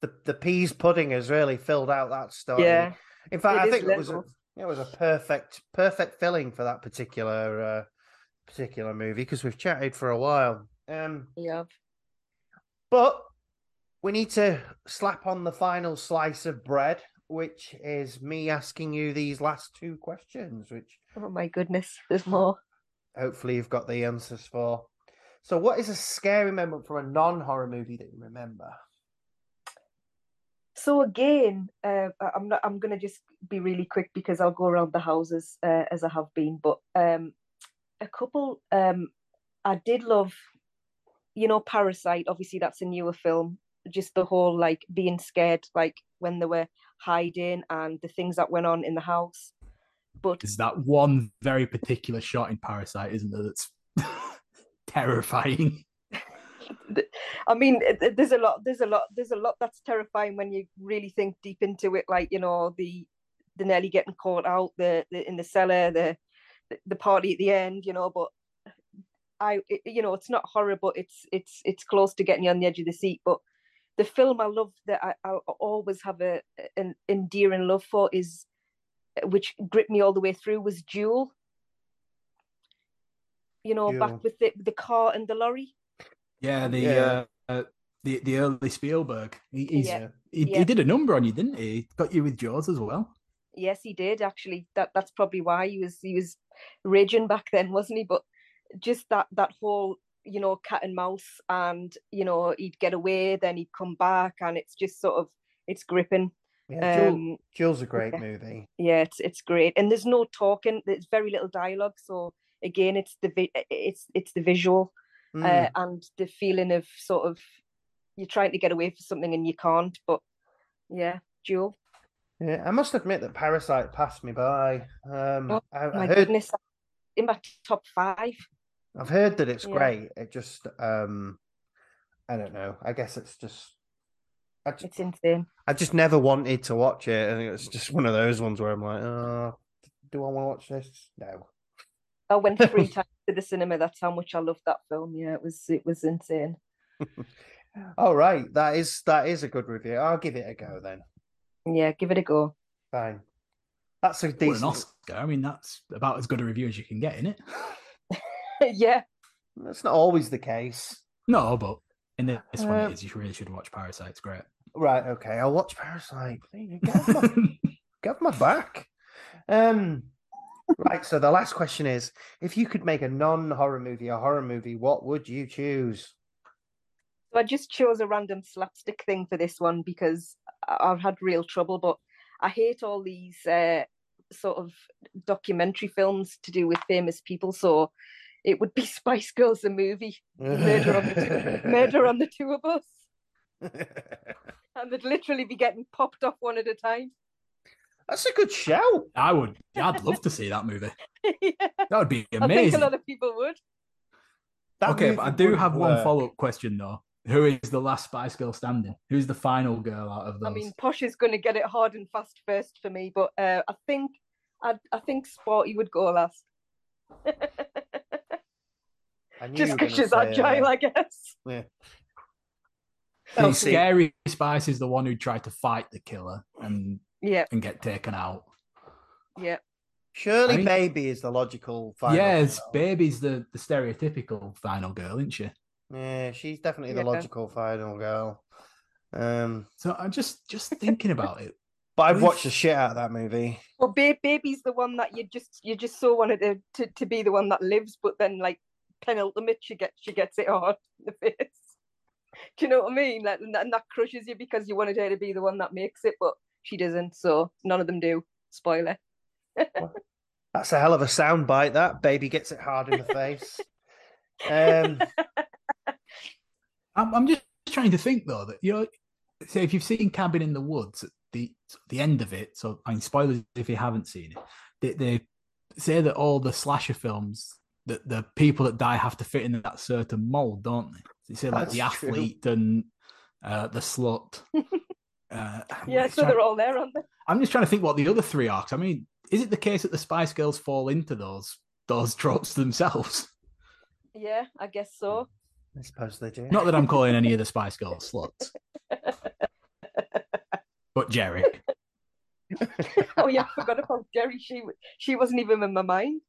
the the peas pudding has really filled out that story. Yeah, In fact, I think it was a, it was a perfect perfect filling for that particular uh, particular movie because we've chatted for a while. Um, yeah. but we need to slap on the final slice of bread, which is me asking you these last two questions, which Oh my goodness, there's more. Hopefully you've got the answers for. So, what is a scary moment from a non-horror movie that you remember? So again, uh, I'm not. I'm gonna just be really quick because I'll go around the houses uh, as I have been. But um, a couple. Um, I did love, you know, Parasite. Obviously, that's a newer film. Just the whole like being scared, like when they were hiding and the things that went on in the house. But There's that one very particular shot in Parasite, isn't there? That's [LAUGHS] terrifying. I mean, th- th- there's a lot. There's a lot. There's a lot that's terrifying when you really think deep into it. Like you know, the the Nelly getting caught out, the, the in the cellar, the the party at the end. You know, but I, it- you know, it's not horror, but it's it's it's close to getting you on the edge of the seat. But the film I love that I, I always have a an endearing love for is, which gripped me all the way through, was Duel. You know, Duel. back with the the car and the lorry. Yeah, the Yeah. Uh, uh, the the early Spielberg. He, he's, Yeah. he, Yeah. he did a number on you, didn't he? Got you with Jaws as well. Yes, he did actually. That that's probably why he was he was raging back then, wasn't he? But just that that whole you know cat and mouse, and you know he'd get away, then he'd come back, and it's just sort of it's gripping. Yeah, Duel, Um, Duel's a great yeah. movie. yeah, it's it's great, and there's no talking. There's very little dialogue, so again, it's the vi- it's it's the visual Mm. uh, and the feeling of sort of you're trying to get away from something and you can't. But yeah, Duel. Yeah, I must admit that Parasite passed me by. Um, Oh, I, I My heard, goodness, in my top five. I've heard that it's Yeah. great. It just, um, I don't know. I guess it's just, I just, It's insane. I just never wanted to watch it, and it's just one of those ones where I'm like, oh, do I want to watch this? No. I went [LAUGHS] three times to the cinema. That's how much I loved that film. Yeah, it was it was insane. [LAUGHS] All right, that is that is a good review. I'll give it a go then. Yeah, give it a go. Fine. That's a What an decent. Oscar. I mean, that's about as good a review as you can get in it. [LAUGHS] yeah, That's not always the case. No, but in this one, is you really should watch Parasite. It's great. Right. Okay. I'll watch Parasite. Please, Get my [LAUGHS] Get my back. Um, right. So the last question is: If you could make a non-horror movie a horror movie, what would you choose? so I just chose a random slapstick thing for this one because I- I've had real trouble. But I hate all these uh, sort of documentary films to do with famous people. So it would be [LAUGHS] Spice Girls the movie, Murder on the [LAUGHS] Murder on the Tour Bus, [LAUGHS] and they'd literally be getting popped off one at a time. That's a good show. I would. I'd love to see that movie. yeah, That would be amazing. I think a lot of people would. That okay, but I do would have one follow up question though. Who is the last Spice Girl standing? Who's the final girl out of those? I mean, Posh is going to get it hard and fast first for me, but uh, I think I, I think Sporty would go last, I knew just because she's say agile, that. I guess. Yeah. The scary Spice is the one who tried to fight the killer and Yeah, and get taken out. yeah, Surely, I mean- Baby is the logical final. yes, girl. baby's the, the stereotypical final girl, isn't she? Yeah, she's definitely the logical final girl. Um, So I'm just just thinking about it. [LAUGHS] but I've We've- watched the shit out of that movie. Well, ba- baby's the one that you just you just so wanted to, to to be the one that lives, but then like penultimate, she gets she gets it hard in the face. Do you know what I mean? Like, and that, and that crushes you because you wanted her to be the one that makes it, but she doesn't. So none of them do. Spoiler. That's a hell of a sound bite. That baby gets it hard in the face. Um, [LAUGHS] I'm, I'm just trying to think though that you know, say if you've seen Cabin in the Woods, at the the end of it. So I mean, spoilers if you haven't seen it. They, they say that all the slasher films that the people that die have to fit in that certain mold, don't they? They say like the That's true. athlete and uh, the slut. [LAUGHS] Uh, yeah, so trying- they're all there, aren't they? I'm just trying to think what the other three are. I mean, is it the case that the Spice Girls fall into those those tropes themselves? Yeah, I guess so. I suppose they do. Not that I'm calling any of the Spice [LAUGHS] Girls sluts, but Geri. [LAUGHS] oh yeah, I forgot about Geri. She she wasn't even in my mind.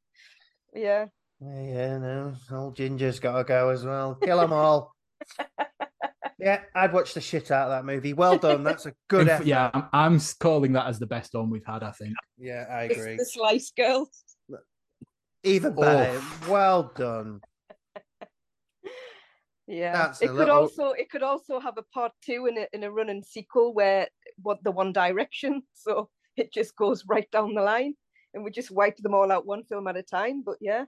Yeah. Yeah, yeah, no, old Ginger's got to go as well. Kill them all. [LAUGHS] yeah, I'd watch the shit out of that movie. Well done. That's a good effort. yeah, I'm, I'm calling that as the best one we've had. I think. yeah, I It's agree. the Slice Girls. Even Oh. better. Well done. Yeah. That's it could little- also it could also have a part two in a in a running sequel where what the One Direction. [LAUGHS] So it just goes right down the line, and we just wipe them all out one film at a time. But yeah,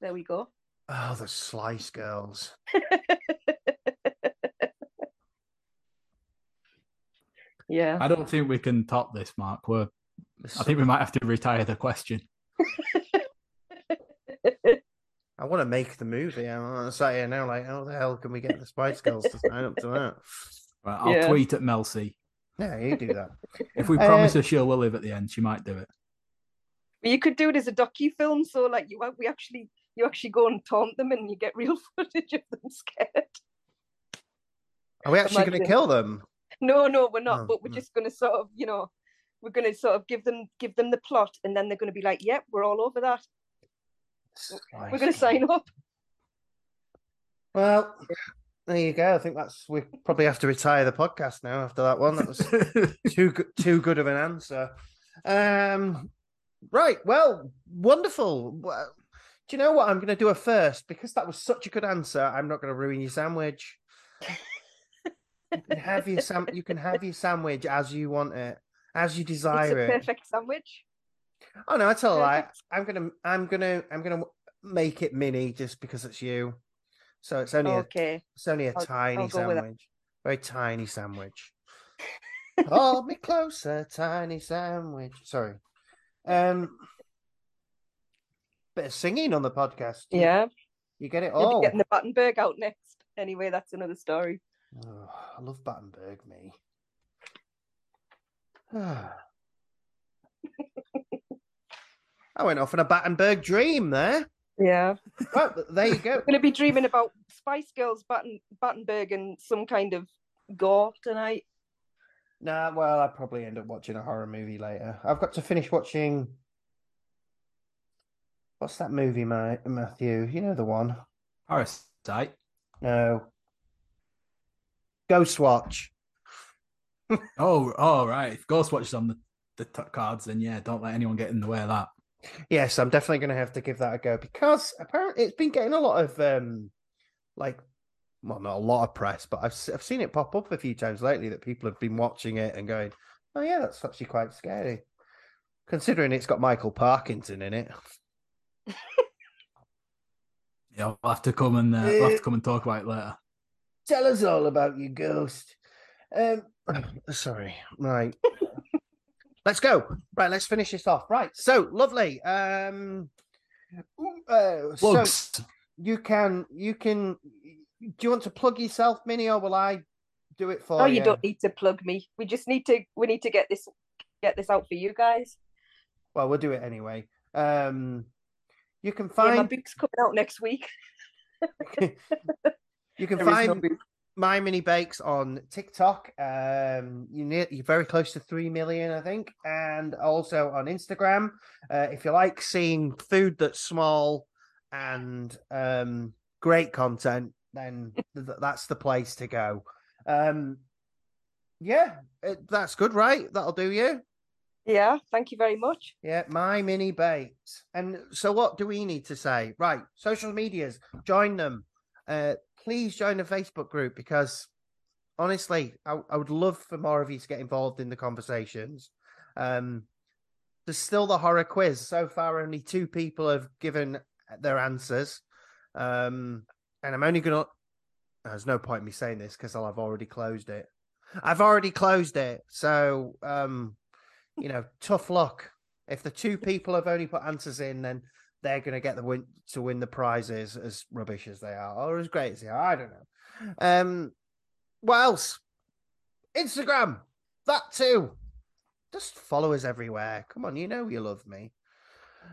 there we go. Oh, the Slice Girls. [LAUGHS] Yeah. I don't think we can top this, Mark. We're, I think we might have to retire the question. [LAUGHS] I want to make the movie. I'm sat here now, like, how the hell can we get the Spice Girls to sign up to that? Right, I'll Yeah. tweet at Mel C. Yeah, you do that. If we Uh, promise her she'll live at the end, she might do it. you could do it as a docu film, so like you we actually you actually go and taunt them, and you get real [LAUGHS] footage of them scared. Are we actually going to kill them? No, no, we're not. No, but we're no. just going to sort of, you know, we're going to sort of give them give them the plot, and then they're going to be like, "Yep, we're all over that. We're going to sign up." Well, there you go. I think that's we probably have to retire the podcast now after that one. That was [LAUGHS] too good, too good of an answer. Um, right. Well, wonderful. Do you know what? I'm going to do a first because that was such a good answer. I'm not going to ruin your sandwich. You can have your sam. You can have your sandwich as you want it, as you It's a desire it. perfect sandwich. Oh no, I tell a lie. I'm gonna, I'm gonna, I'm gonna make it mini just because it's you. So it's only a Okay. it's only a I'll- tiny I'll go with that. sandwich. Very tiny sandwich. [LAUGHS] Hold me closer, tiny sandwich. Sorry. Um bit of singing on the podcast. Yeah. You get it You'll all. be getting the Battenberg out next. Anyway, that's another story. Oh, I love Battenberg, me. [SIGHS] I went off on a Battenberg dream there. Yeah. Well, there you go. We're going to be dreaming about Spice Girls, Batten, Battenberg, and some kind of gore tonight. Nah, well, I'll probably end up watching a horror movie later. I've got to finish watching. What's that movie, my Matthew? You know the one. Parasite. No. Ghostwatch. [LAUGHS] Oh, oh, right. If is on the, the cards, then yeah, don't let anyone get in the way of that. Yes, I'm definitely going to have to give that a go because apparently it's been getting a lot of um, like, well, not a lot of press, but I've I've seen it pop up a few times lately that people have been watching it and going, "Oh yeah, that's actually quite scary," considering it's got Michael Parkinson in it. Yeah, we'll have to come and uh, we'll have to come and talk about it later. Tell us all about your ghost. Um, [COUGHS] sorry. Right. let's go. Right. Let's finish this off. Right. So lovely. Um, uh, so you can you can. Do you want to plug yourself, Mini, or will I do it for Oh, you? you don't need to plug me. We just need to. We need to get this get this out for you guys. Well, we'll do it anyway. Um, you can Yeah, my find book's coming out next week. [LAUGHS] you can [LAUGHS] There no find book. my mini bakes on TikTok. Um, you near, you're very close to three million, I think, and also on Instagram. Uh, if you like seeing food that's small and um, great content, then th- that's the place to go. Um, yeah, it, that's good, right? That'll do you. Yeah, thank you very much. Yeah, my mini bakes. And so, what do we need to say? Right, social medias, join them. Uh, please join the Facebook group because honestly, I, I would love for more of you to get involved in the conversations. Um, there's still the horror quiz. So far, only two people have given their answers. Um, and I'm only gonna. There's no point in me saying this because I'll have already closed it. I've already closed it. So, um, you know, tough luck. If the two people have only put answers in, then they're going to get the win to win the prizes as rubbish as they are or as great as they are. I don't know. Um, what else? Instagram, that too. Just follow us everywhere. Come on, you know you love me.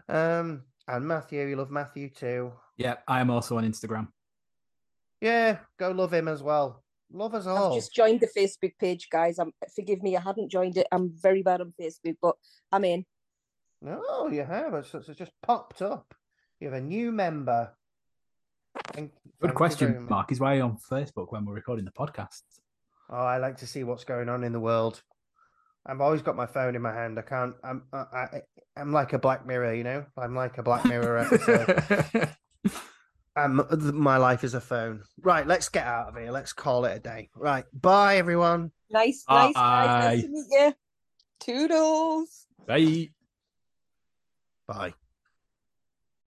Um, and Matthew, you love Matthew too. Yeah, I am also on Instagram. Yeah, go love him as well. Love us all. I've just joined the Facebook page, guys. I'm forgive me, I hadn't joined it. I'm very bad on Facebook, but I'm in. No, you have. It's, it's just popped up. You have a new member. Thank- thank Good you question. Mark. Is why are you on Facebook when we're recording the podcast? Oh, I like to see what's going on in the world. I've always got my phone in my hand. I can't. I'm. I, I, I'm like a Black Mirror. You know. I'm like a Black Mirror [LAUGHS] episode. Um, my life is a phone. Right. Let's get out of here. Let's call it a day. Right. Bye, everyone. Nice, nice, guys. Bye. Nice to meet you. Toodles. Bye. Bye.